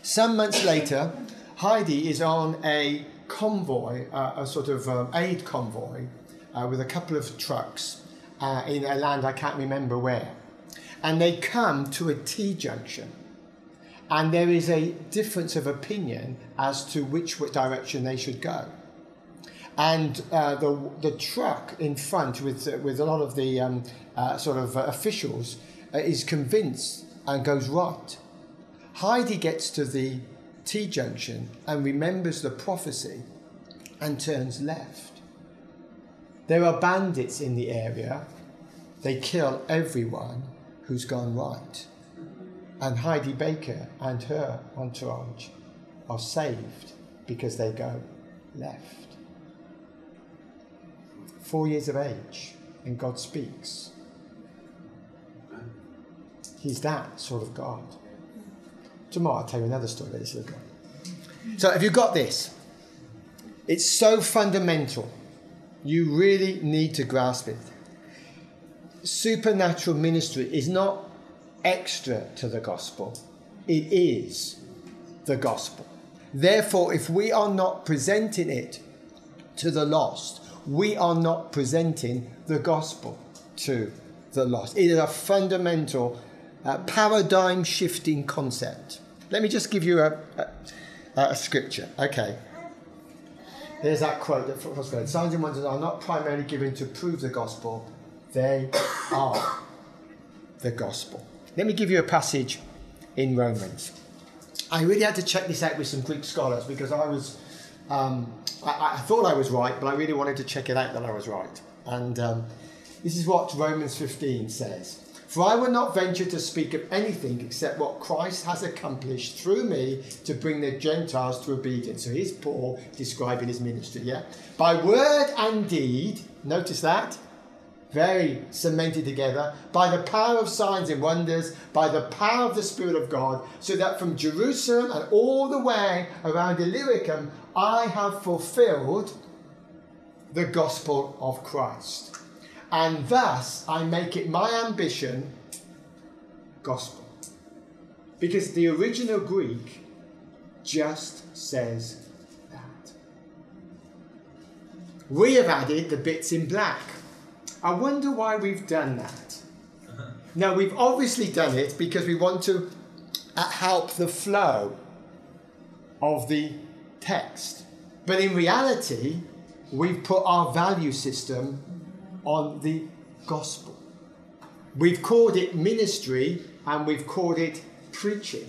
Some months later, Heidi is on a convoy, uh, a sort of um, aid convoy, uh, with a couple of trucks uh, in a land I can't remember where. And they come to a T junction. And there is a difference of opinion as to which direction they should go and uh, the the truck in front with uh, with a lot of the um, uh, sort of uh, officials uh, is convinced and goes right. Heidi gets to the T junction and remembers the prophecy and turns left. There are bandits in the area. They kill everyone who's gone right. And Heidi Baker and her entourage are saved because they go left four years of age, and God speaks. He's that sort of God. Tomorrow I'll tell you another story about this little God. So, have you got this? It's so fundamental. You really need to grasp it. Supernatural ministry is not extra to the gospel, it is the gospel. Therefore, if we are not presenting it to the lost, we are not presenting the gospel to the lost. It is a fundamental uh, paradigm shifting concept. Let me just give you a, a, a scripture. Okay. Here's that quote that read. Signs and wonders are not primarily given to prove the gospel, they are the gospel. Let me give you a passage in Romans. I really had to check this out with some Greek scholars because I was um, I, I, thought I was right, but I really wanted to check it out that I was right. And um, this is what Romans 15 says. For I will not venture to speak of anything except what Christ has accomplished through me to bring the Gentiles to obedience. So here's Paul describing his ministry, yeah? By word and deed, notice that, very cemented together, by the power of signs and wonders, by the power of the Spirit of God, so that from Jerusalem and all the way around Illyricum, I have fulfilled the gospel of Christ. And thus I make it my ambition gospel. Because the original Greek just says that. We have added the bits in black. I wonder why we've done that. Now, we've obviously done it because we want to uh, help the flow of the text. But in reality, we've put our value system on the gospel. We've called it ministry and we've called it preaching.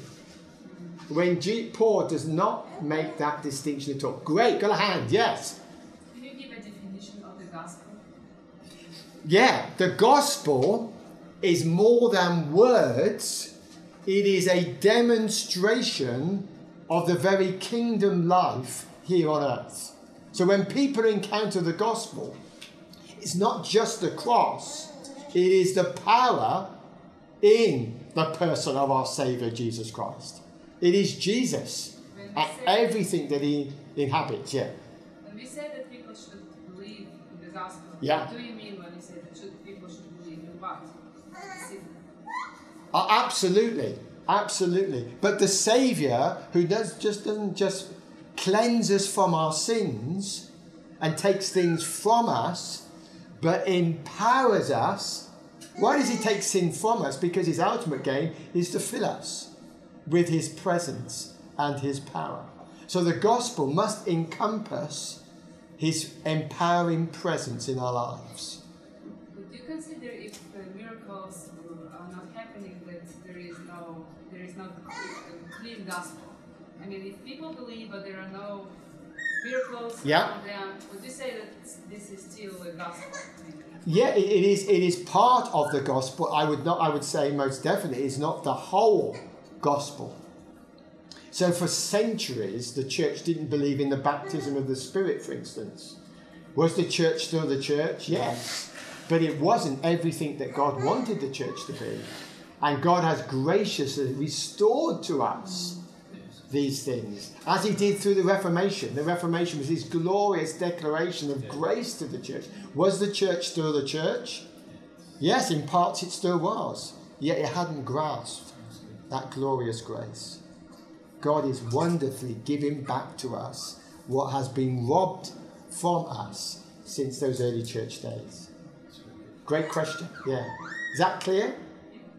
When G- Paul does not make that distinction at all. Great, got a hand, yes. Can you give a definition of the gospel? Yeah, the gospel is more than words, it is a demonstration of the very kingdom life here on earth. So when people encounter the gospel, it's not just the cross, it is the power in the person of our Saviour Jesus Christ. It is Jesus and everything that he inhabits, yeah. When we say that people should believe in the gospel, Yeah. what do you mean when you say that should, people should believe in what? Uh, absolutely, absolutely. But the Saviour, who does just doesn't just cleanse us from our sins and takes things from us, but empowers us. Why does He take sin from us? Because His ultimate game is to fill us with His presence and His power. So the gospel must encompass His empowering presence in our lives. Would you consider if uh, miracles uh, are not happening that there is no there is a clear, clear gospel? I mean, if people believe but there are no miracles Yeah. them, um, would you say that this is still a gospel? Yeah, it, it is. It is part of the gospel. I would not. I would say most definitely it's not the whole gospel. So for centuries, the church didn't believe in the baptism of the Spirit, for instance. Was the church still the church? Yes, but it wasn't everything that God wanted the church to be, and God has graciously restored to us these things, as he did through the Reformation. The Reformation was this glorious declaration of grace to the church. Was the church still the church? Yes, in parts it still was, yet it hadn't grasped that glorious grace. God is wonderfully giving back to us what has been robbed from us since those early church days. Great question. Yeah. Is that clear?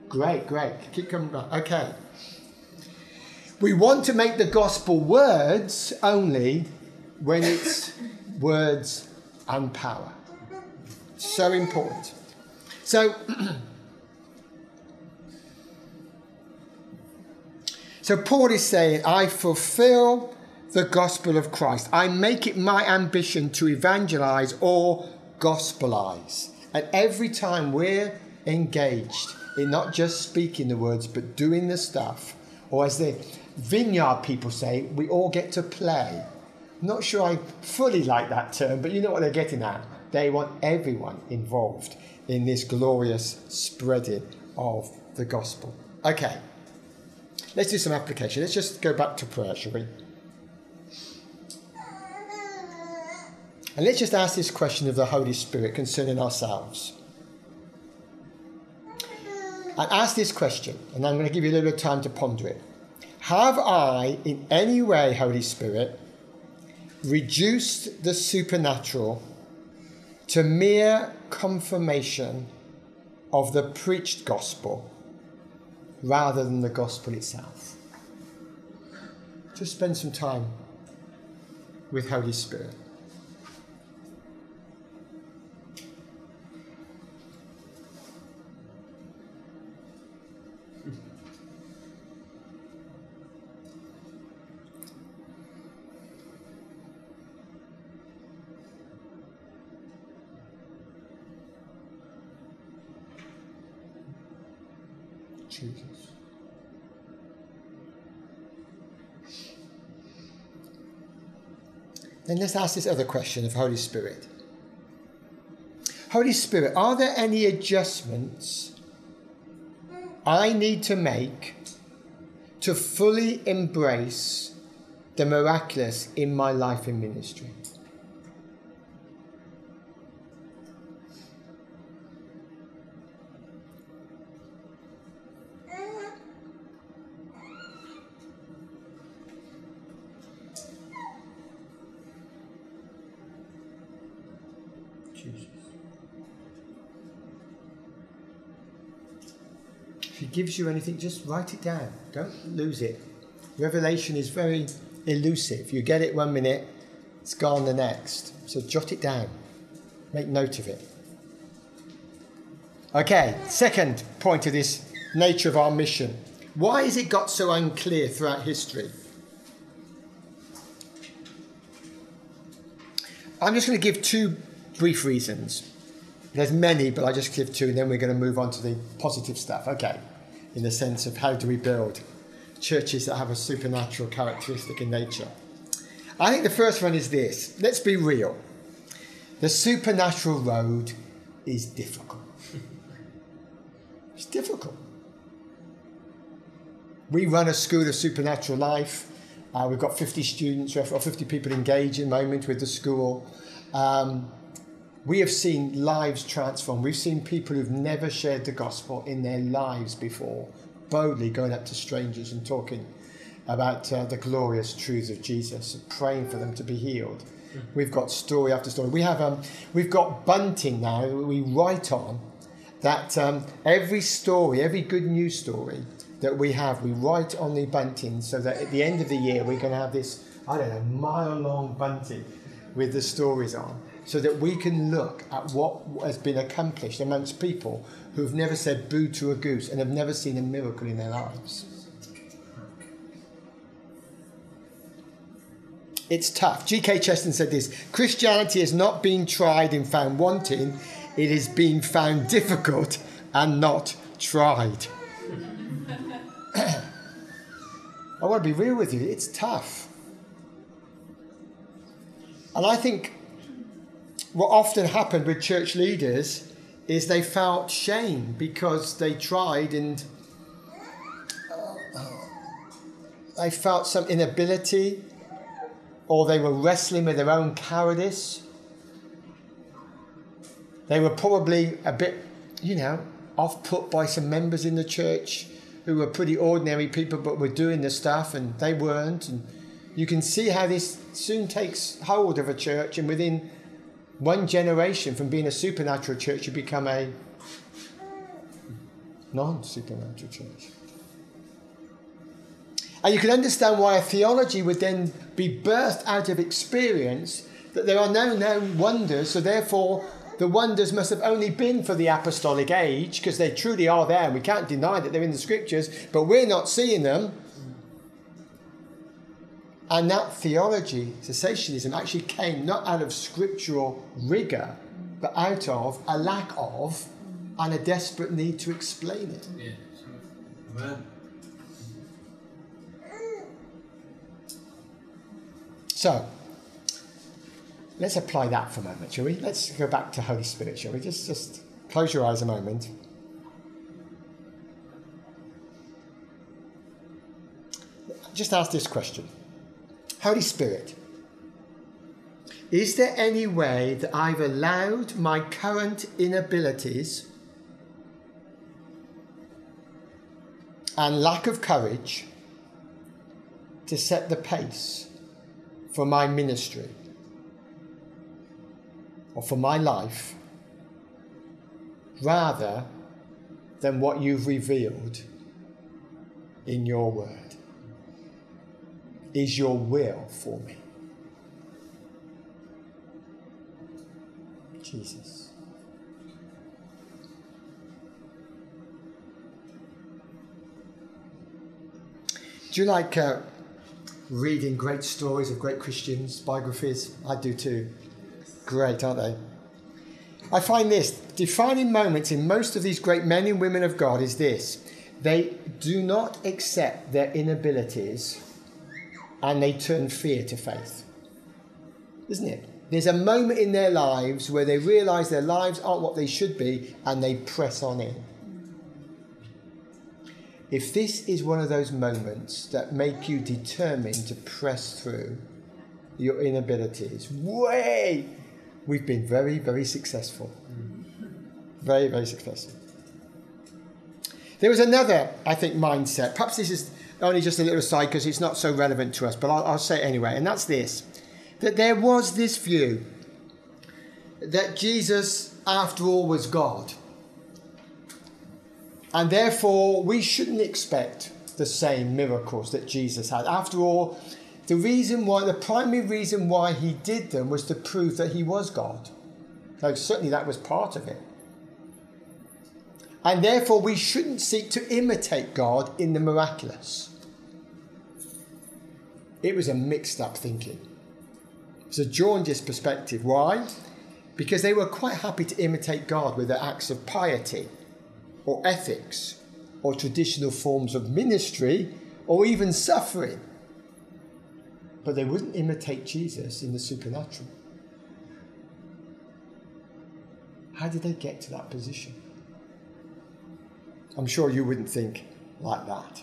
Great, great. Keep coming back. Okay. We want to make the gospel words only when it's words and power. So important. So, so Paul is saying, I fulfill the gospel of Christ. I make it my ambition to evangelize or gospelize. And every time we're engaged in not just speaking the words, but doing the stuff, or as the vineyard people say, we all get to play. Not sure I fully like that term, but you know what they're getting at. They want everyone involved in this glorious spreading of the gospel. Okay, let's do some application. Let's just go back to prayer, shall we? And let's just ask this question of the Holy Spirit concerning ourselves. And ask this question, and I'm going to give you a little bit of time to ponder it. Have I, in any way, Holy Spirit, reduced the supernatural to mere confirmation of the preached gospel rather than the gospel itself? Just spend some time with Holy Spirit. Then let's ask this other question of Holy Spirit. Holy Spirit, are there any adjustments I need to make to fully embrace the miraculous in my life and ministry? Gives you anything, just write it down. Don't lose it. Revelation is very elusive. You get it one minute, it's gone the next. So jot it down. Make note of it. Okay, second point of this nature of our mission. Why has it got so unclear throughout history? I'm just going to give two brief reasons. There's many, but I just give two, and then we're going to move on to the positive stuff. Okay, in the sense of how do we build churches that have a supernatural characteristic in nature. I think the first one is this. Let's be real. The supernatural road is difficult. It's difficult. we run a school of supernatural life. Uh, we've got 50 students or 50 people engaged in the moment with the school. Um, we have seen lives transformed. We've seen people who've never shared the gospel in their lives before boldly going up to strangers and talking about uh, the glorious truths of Jesus praying for them to be healed. We've got story after story. We have um, we've got bunting now. We write on that um, every story, every good news story that we have, we write on the bunting so that at the end of the year going to have this I don't know mile long bunting with the stories on, so that we can look at what has been accomplished amongst people who've never said boo to a goose and have never seen a miracle in their lives. It's tough. G.K. Chesterton said this Christianity has not been tried and found wanting, it has been found difficult and not tried. I want to be real with you, it's tough. And I think what often happened with church leaders is they felt shame because they tried and they felt some inability or they were wrestling with their own cowardice. They were probably a bit, you know, off put by some members in the church who were pretty ordinary people but were doing the stuff and they weren't. And you can see how this soon takes hold of a church, and within one generation from being a supernatural church, you become a non supernatural church. And you can understand why a theology would then be birthed out of experience that there are no known wonders, so therefore the wonders must have only been for the apostolic age, because they truly are there, and we can't deny that they're in the scriptures, but we're not seeing them. And that theology, cessationism, actually came not out of scriptural rigour, but out of a lack of and a desperate need to explain it. Yeah. Amen. So, let's apply that for a moment, shall we? Let's go back to Holy Spirit, shall we? Just, just close your eyes a moment. Just ask this question Holy Spirit, is there any way that I've allowed my current inabilities and lack of courage to set the pace for my ministry or for my life rather than what you've revealed in your word? Is your will for me? Jesus. Do you like uh, reading great stories of great Christians, biographies? I do too. Great, aren't they? I find this defining moments in most of these great men and women of God is this they do not accept their inabilities and they turn fear to faith. Isn't it? There's a moment in their lives where they realize their lives aren't what they should be and they press on in. If this is one of those moments that make you determined to press through your inabilities, way, we've been very, very successful. Very, very successful. There was another, I think, mindset. Perhaps this is only just a little aside because it's not so relevant to us, but I'll, I'll say it anyway, and that's this that there was this view that Jesus, after all, was God. And therefore, we shouldn't expect the same miracles that Jesus had. After all, the reason why, the primary reason why he did them was to prove that he was God. Now, certainly that was part of it. And therefore, we shouldn't seek to imitate God in the miraculous. It was a mixed up thinking. It's a jaundiced perspective. Why? Because they were quite happy to imitate God with their acts of piety or ethics or traditional forms of ministry or even suffering. But they wouldn't imitate Jesus in the supernatural. How did they get to that position? I'm sure you wouldn't think like that.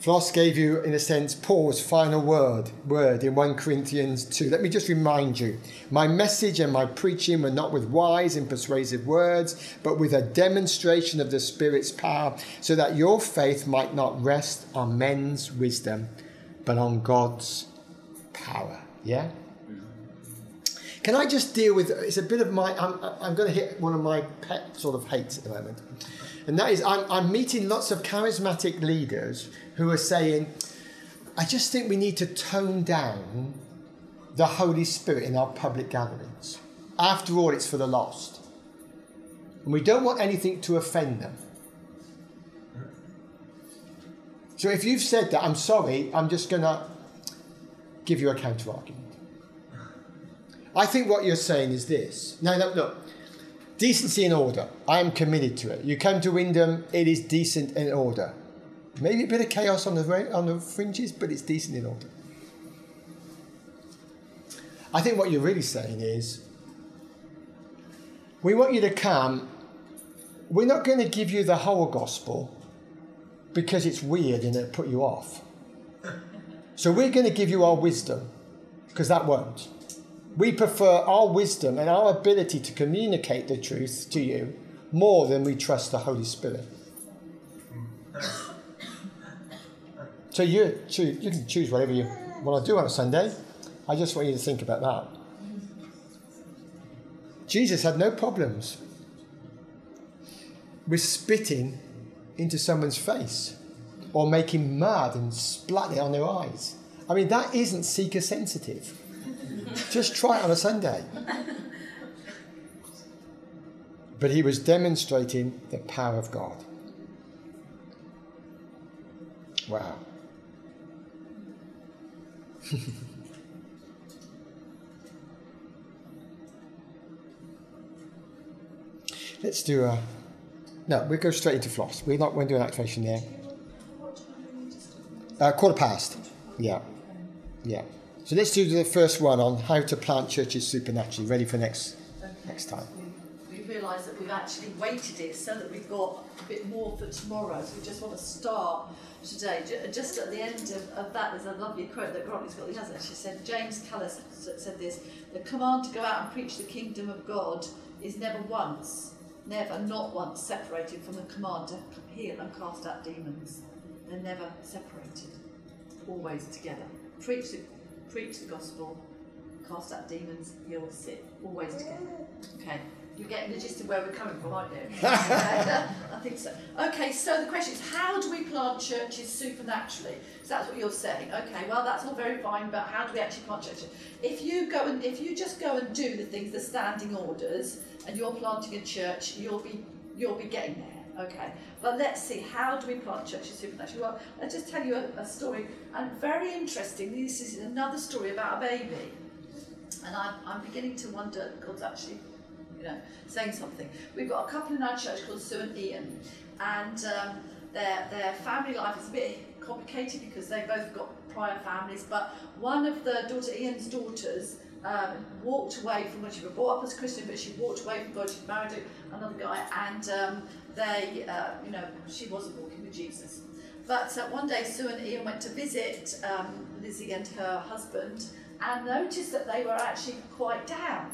Floss gave you, in a sense, Paul's final word, word in 1 Corinthians 2. Let me just remind you my message and my preaching were not with wise and persuasive words, but with a demonstration of the Spirit's power, so that your faith might not rest on men's wisdom, but on God's power. Yeah? Can I just deal with it's a bit of my I'm, I'm going to hit one of my pet sort of hates at the moment. And that is I'm, I'm meeting lots of charismatic leaders who are saying, I just think we need to tone down the Holy Spirit in our public gatherings. After all, it's for the lost. And we don't want anything to offend them. So if you've said that, I'm sorry, I'm just going to give you a counter argument. I think what you're saying is this. No, no, look. Decency and order. I am committed to it. You come to Wyndham, it is decent and order. Maybe a bit of chaos on the, on the fringes, but it's decent in order. I think what you're really saying is we want you to come. We're not going to give you the whole gospel because it's weird and it'll put you off. So we're going to give you our wisdom because that won't. We prefer our wisdom and our ability to communicate the truth to you more than we trust the Holy Spirit. So you choose, you can choose whatever you want to do on a Sunday. I just want you to think about that. Jesus had no problems with spitting into someone's face or making mud and splatting on their eyes. I mean, that isn't seeker sensitive. Just try it on a Sunday. But he was demonstrating the power of God. Wow. Let's do a. No, we go straight into Floss. We're not going to do an activation there. Uh, quarter past. Yeah. Yeah. So let's do the first one on how to plant churches supernaturally, ready for next next time. We realise that we've actually weighted it so that we've got a bit more for tomorrow. So we just want to start today. Just at the end of, of that, there's a lovely quote that Grantley's got. He has. She said, James Callis said this: "The command to go out and preach the kingdom of God is never once, never, not once separated from the command to heal and cast out demons. They're never separated, always together. Preach the preach the gospel, cast out demons, heal the sick, always together. Okay, you're getting the gist of where we're coming from, aren't you? I think so. Okay, so the question is, how do we plant churches supernaturally? So that's what you're saying. Okay, well that's all very fine, but how do we actually plant churches? If you go and if you just go and do the things, the standing orders, and you're planting a church, you'll be you'll be getting there. Okay, but let's see, how do we plant churches supernaturally? Well, let's just tell you a, a story, and very interesting, this is another story about a baby. And I'm, I'm beginning to wonder, God's actually, you know, saying something. We've got a couple in our church called Sue and Ian, and um, their, their family life is a bit complicated because they both got prior families, but one of the daughter, Ian's daughters, um, walked away from when she was brought up as a Christian, but she walked away from God. She married another guy, and um, they, uh, you know, she wasn't walking with Jesus. But uh, one day, Sue and Ian went to visit um, Lizzie and her husband and noticed that they were actually quite down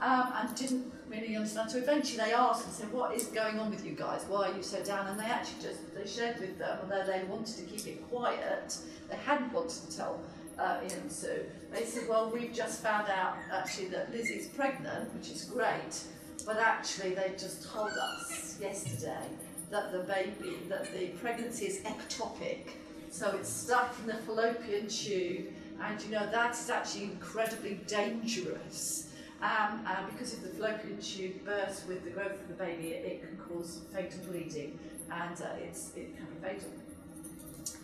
um, and didn't really understand. So eventually they asked and said, what is going on with you guys? Why are you so down? And they actually just, they shared with them, although they wanted to keep it quiet, they hadn't wanted to tell uh, Ian and Sue. They said, well, we've just found out actually that Lizzie's pregnant, which is great, but actually they just told us yesterday that the baby, that the pregnancy is ectopic, so it's stuck in the fallopian tube, and you know that is actually incredibly dangerous. Um, and because if the fallopian tube bursts with the growth of the baby, it, it can cause fatal bleeding, and uh, it's, it can be fatal.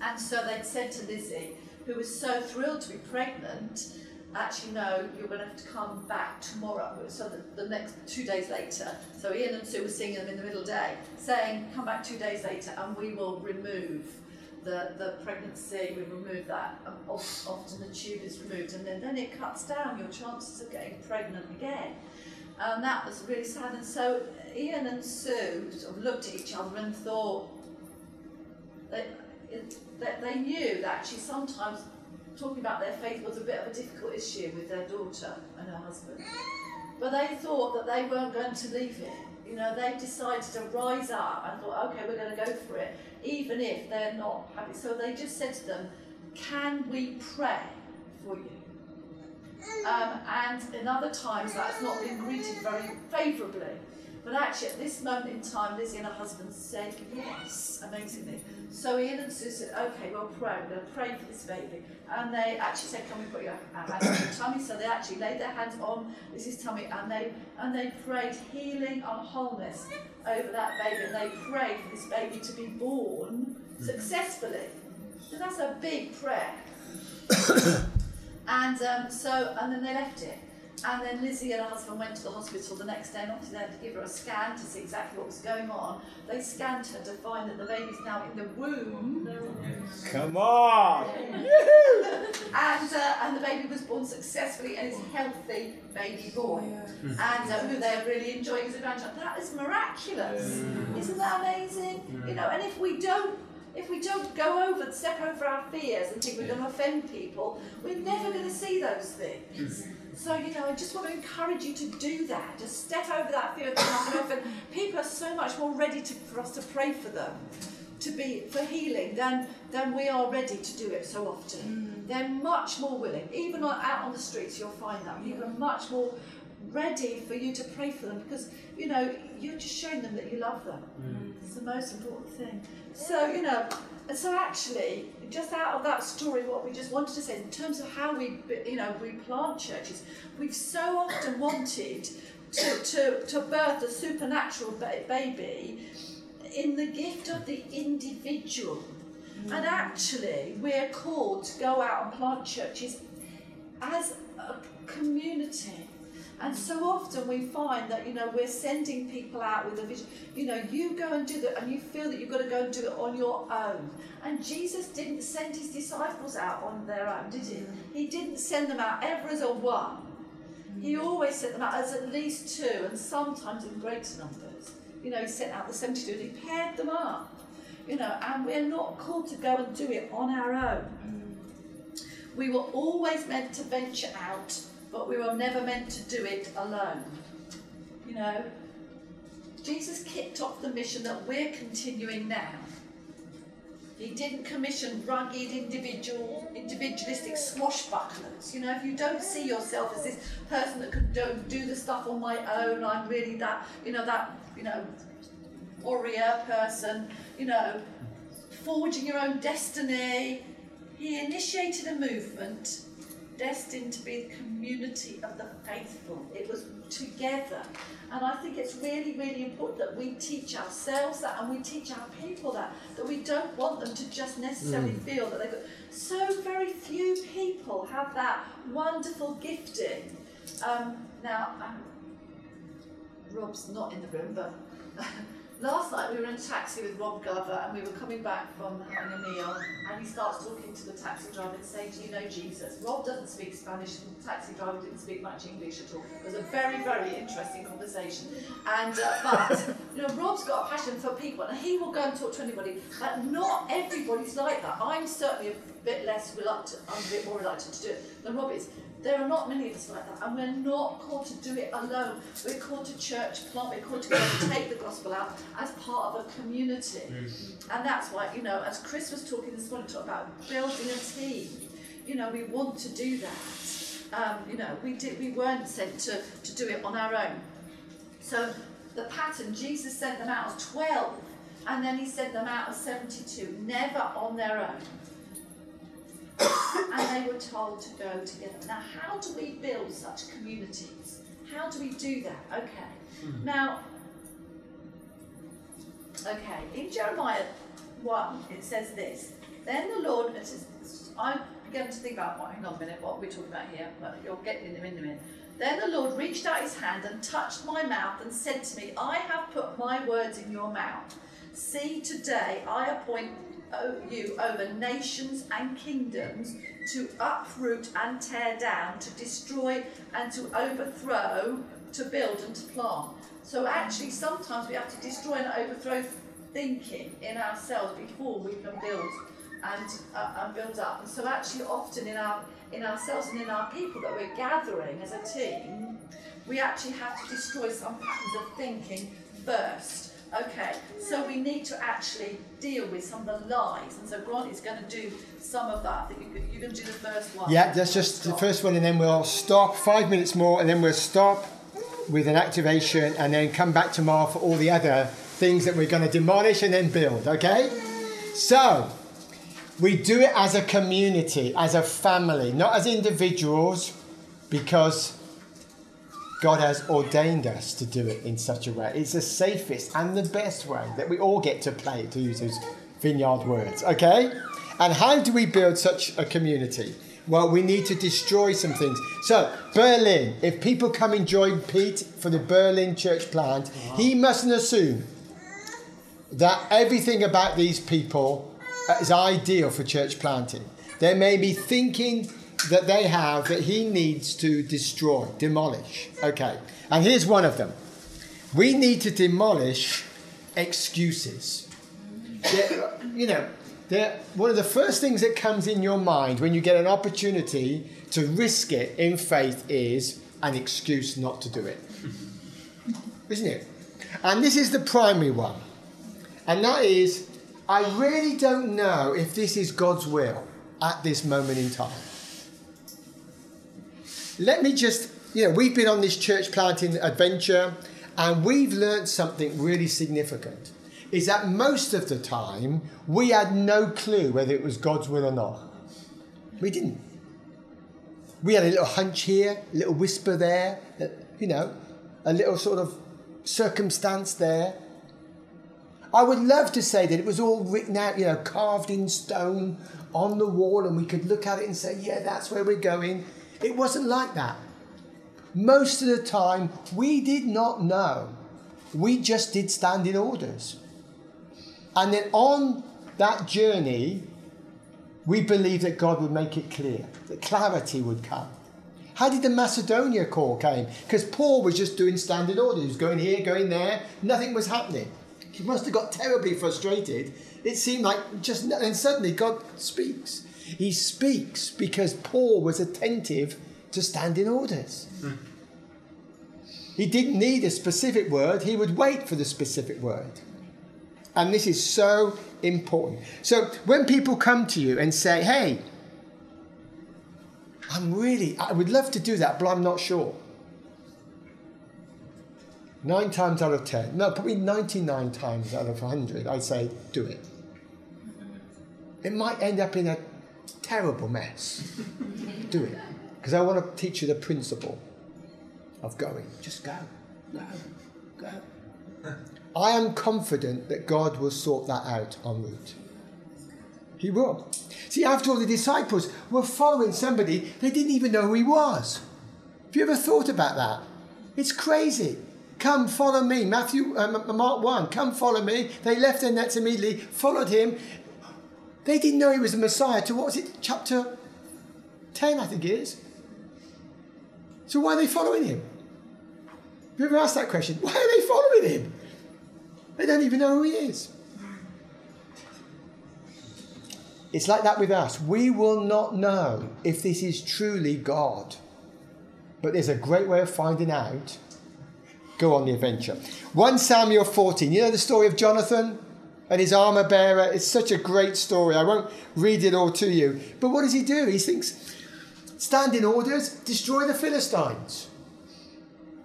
And so they'd said to Lizzie, who was so thrilled to be pregnant, actually no, you're going to have to come back tomorrow. So the, the next two days later, so Ian and Sue were seeing them in the middle the day, saying, come back two days later and we will remove the, the pregnancy, we remove that. Um, often the tube is removed and then, then it cuts down your chances of getting pregnant again. And that was really sad. And so Ian and Sue sort of looked at each other and thought, that they knew that actually sometimes talking about their faith was a bit of a difficult issue with their daughter and her husband. But they thought that they weren't going to leave it. You know, they decided to rise up and thought, okay, we're going to go for it, even if they're not happy. So they just said to them, can we pray for you? Um, and in other times that's not been greeted very favourably. But actually, at this moment in time, Lizzie and her husband said yes, amazingly. So Ian and Sue said, okay, we'll pray. We're going to pray for this baby. And they actually said, can we put your hands on your tummy? So they actually laid their hands on Lizzie's tummy and they and they prayed healing and wholeness over that baby. And they prayed for this baby to be born successfully. So that's a big prayer. and um, so, and then they left it. And then Lizzie and her husband went to the hospital the next day, and obviously they had to give her a scan to see exactly what was going on. They scanned her to find that the baby's now in the womb, Come on! and uh, and the baby was born successfully and is a healthy baby boy, and uh, who they're really enjoying as a grandchild. That is miraculous, isn't that amazing? You know, and if we don't. If we don't go over, step over our fears and think we're going to offend people, we're never going to see those things. So, you know, I just want to encourage you to do that. Just step over that fear of not going to. People are so much more ready to, for us to pray for them, to be for healing, than, than we are ready to do it so often. Mm. They're much more willing. Even on, out on the streets, you'll find that. People are much more ready for you to pray for them because, you know, you're just showing them that you love them. Mm. It's the most important thing. So, you know, and so actually, just out of that story, what we just wanted to say in terms of how we, you know, we plant churches, we've so often wanted to, to, to birth a supernatural ba- baby in the gift of the individual. Mm. And actually, we're called to go out and plant churches as a community. And so often we find that, you know, we're sending people out with a vision. You know, you go and do that, and you feel that you've got to go and do it on your own. And Jesus didn't send his disciples out on their own, did he? He didn't send them out ever as a one. He always sent them out as at least two, and sometimes in greater numbers. You know, he sent out the 72 and he paired them up. You know, and we're not called to go and do it on our own. We were always meant to venture out, but we were never meant to do it alone. You know, Jesus kicked off the mission that we're continuing now. He didn't commission rugged individual, individualistic swashbucklers. You know, if you don't see yourself as this person that can do, do the stuff on my own, I'm really that, you know, that, you know, warrior person, you know, forging your own destiny. He initiated a movement destined to be the community of the faithful. It was together. And I think it's really, really important that we teach ourselves that and we teach our people that, that we don't want them to just necessarily feel that they've got. So very few people have that wonderful gifting. Um, now, um, Rob's not in the room, but last night we were in a taxi with Rob Glover and we were coming back from having a meal and he starts talking to the taxi driver and saying, Do you know Jesus? Rob doesn't speak Spanish and the taxi driver didn't speak much English at all. It was a very, very interesting conversation. And uh, but you know, Rob's got a passion for people and he will go and talk to anybody. But not everybody's like that. I'm certainly a bit less reluctant, I'm a bit more reluctant to do it than Rob is. There are not many of us like that, and we're not called to do it alone. We're called to church plant, we're called to go and take the gospel out as part of a community. And that's why, you know, as Chris was talking this morning, talking about building a team, you know, we want to do that. Um, you know, we did we weren't sent to, to do it on our own. So the pattern, Jesus sent them out as 12, and then he sent them out as 72, never on their own and they were told to go together. Now, how do we build such communities? How do we do that? Okay. Hmm. Now, okay, in Jeremiah 1, it says this Then the Lord, it says, I began to think about, well, hang on a minute, what are we talking about here? But you'll get in a minute. Then the Lord reached out his hand and touched my mouth and said to me, I have put my words in your mouth. See, today I appoint you over nations and kingdoms to uproot and tear down, to destroy and to overthrow, to build and to plant. So actually, sometimes we have to destroy and overthrow thinking in ourselves before we can build and, uh, and build up. And so actually often in our in ourselves and in our people that we're gathering as a team, we actually have to destroy some patterns of thinking first. Okay, so we need to actually deal with some of the lies, and so Grant is going to do some of that. I think you- you're going to do the first one. Yeah, that's just the first one, and then we'll stop five minutes more, and then we'll stop with an activation, and then come back tomorrow for all the other things that we're going to demolish and then build. Okay? So, we do it as a community, as a family, not as individuals, because God has ordained us to do it in such a way. It's the safest and the best way that we all get to play, to use those vineyard words, okay? And how do we build such a community? Well, we need to destroy some things. So, Berlin, if people come and join Pete for the Berlin church plant, he mustn't assume that everything about these people is ideal for church planting. They may be thinking that they have that he needs to destroy, demolish. Okay, and here's one of them. We need to demolish excuses. They're- you know, one of the first things that comes in your mind when you get an opportunity to risk it in faith is an excuse not to do it. Isn't it? And this is the primary one. And that is, I really don't know if this is God's will at this moment in time. Let me just, you know, we've been on this church planting adventure and we've learned something really significant. Is that most of the time we had no clue whether it was God's will or not. We didn't. We had a little hunch here, a little whisper there, you know, a little sort of circumstance there. I would love to say that it was all written out, you know, carved in stone on the wall, and we could look at it and say, yeah, that's where we're going. It wasn't like that. Most of the time, we did not know. We just did standing orders. And then on that journey, we believed that God would make it clear, that clarity would come. How did the Macedonia call came? Because Paul was just doing standing orders. He was going here, going there. Nothing was happening. He must have got terribly frustrated. It seemed like just, and suddenly God speaks. He speaks because Paul was attentive to standing orders. He didn't need a specific word, he would wait for the specific word. And this is so important. So when people come to you and say, hey, I'm really, I would love to do that, but I'm not sure. Nine times out of ten, no, probably 99 times out of 100, I'd say, do it. It might end up in a terrible mess. do it. Because I want to teach you the principle of going. Just go, go, go. I am confident that God will sort that out en route. He will. See, after all, the disciples were following somebody they didn't even know who he was. Have you ever thought about that? It's crazy. Come follow me. Matthew, uh, Mark 1, come follow me. They left their nets immediately, followed him. They didn't know he was the Messiah to what was it, chapter 10, I think it is. So why are they following him? Have you ever asked that question? Why are they following him? They don't even know who he is. It's like that with us. We will not know if this is truly God. But there's a great way of finding out. Go on the adventure. 1 Samuel 14. You know the story of Jonathan and his armor bearer? It's such a great story. I won't read it all to you. But what does he do? He thinks, stand in orders, destroy the Philistines.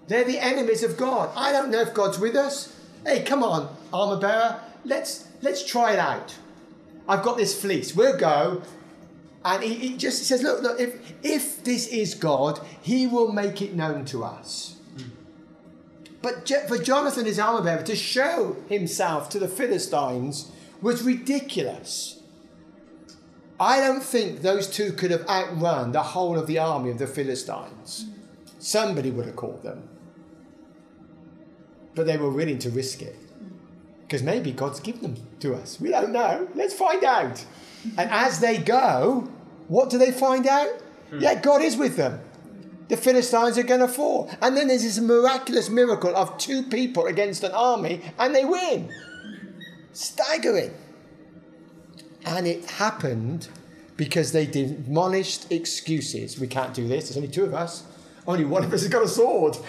They're the enemies of God. I don't know if God's with us. Hey, come on, armor bearer. Let's let's try it out. I've got this fleece. We'll go. And he, he just says, look, look, if, if this is God, he will make it known to us. But for Jonathan, his armor bearer, to show himself to the Philistines was ridiculous. I don't think those two could have outrun the whole of the army of the Philistines. Somebody would have caught them. But they were willing to risk it. Because maybe God's given them to us. We don't know. Let's find out. And as they go, what do they find out? Hmm. Yeah, God is with them. The Philistines are going to fall. And then there's this miraculous miracle of two people against an army, and they win. Staggering. And it happened because they demolished excuses. We can't do this, there's only two of us. Only one of us has got a sword.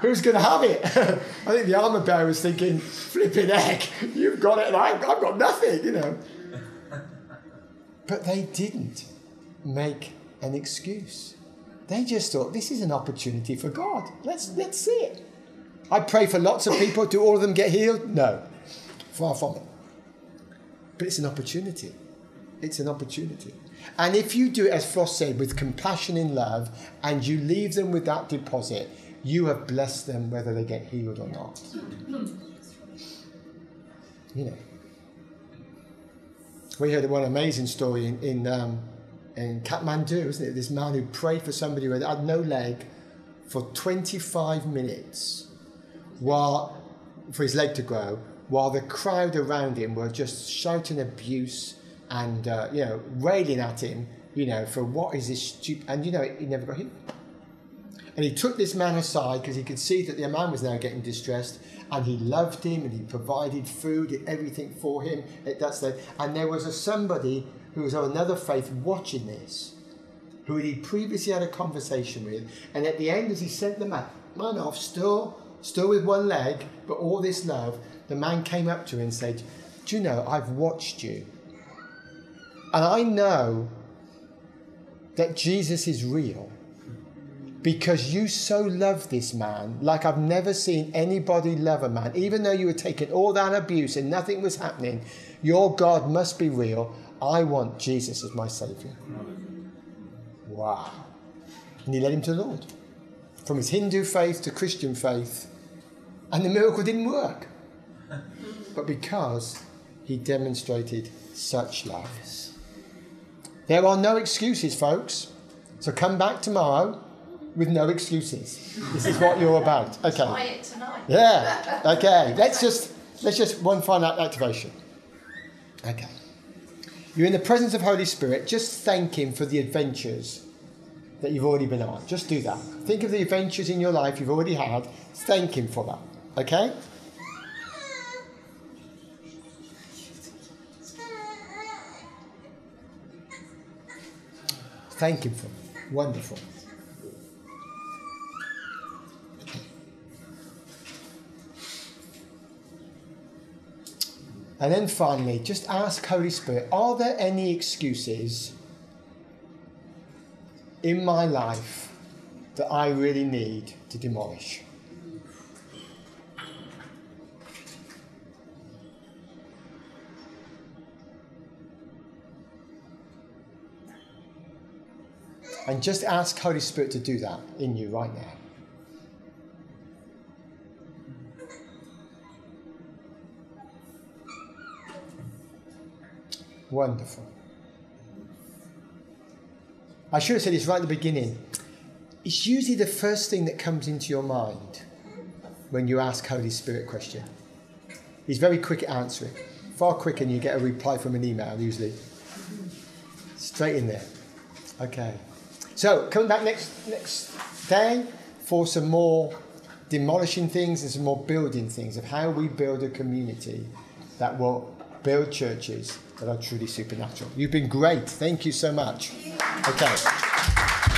Who's going to have it? I think the armor bearer was thinking, flipping heck, you've got it and I've, I've got nothing, you know. But they didn't make an excuse. They just thought this is an opportunity for God. Let's let's see it. I pray for lots of people. Do all of them get healed? No. Far from it. But it's an opportunity. It's an opportunity. And if you do it, as Frost said, with compassion and love, and you leave them with that deposit, you have blessed them whether they get healed or not. You know. We heard one amazing story in, in, um, in Kathmandu, isn't it? This man who prayed for somebody who had no leg for 25 minutes while, for his leg to grow, while the crowd around him were just shouting abuse and, uh, you know, railing at him, you know, for what is this stupid. And, you know, he never got healed. And he took this man aside because he could see that the man was now getting distressed and he loved him and he provided food and everything for him. That's the, and there was a somebody who was of another faith watching this, who he previously had a conversation with. And at the end, as he sent the man, off, still, still with one leg, but all this love, the man came up to him and said, Do you know, I've watched you. And I know that Jesus is real because you so love this man like I've never seen anybody love a man. Even though you were taking all that abuse and nothing was happening, your God must be real. I want Jesus as my Saviour. Wow. And he led him to the Lord. From his Hindu faith to Christian faith. And the miracle didn't work. But because he demonstrated such love. There are no excuses, folks. So come back tomorrow with no excuses. This is what you're about. Okay. Try it tonight. Yeah. Okay. Let's just let's just one final activation. Okay. You're in the presence of Holy Spirit. Just thank Him for the adventures that you've already been on. Just do that. Think of the adventures in your life you've already had. Thank Him for that. Okay. Thank Him for. Wonderful. And then finally, just ask Holy Spirit, are there any excuses in my life that I really need to demolish? And just ask Holy Spirit to do that in you right now. Wonderful. I should have said this right at the beginning. It's usually the first thing that comes into your mind when you ask Holy Spirit question. He's very quick at answering. Far quicker than you get a reply from an email, usually. Straight in there. Okay. So, coming back next next day for some more demolishing things and some more building things of how we build a community that will build churches that are truly supernatural. You've been great. Thank you so much. Okay.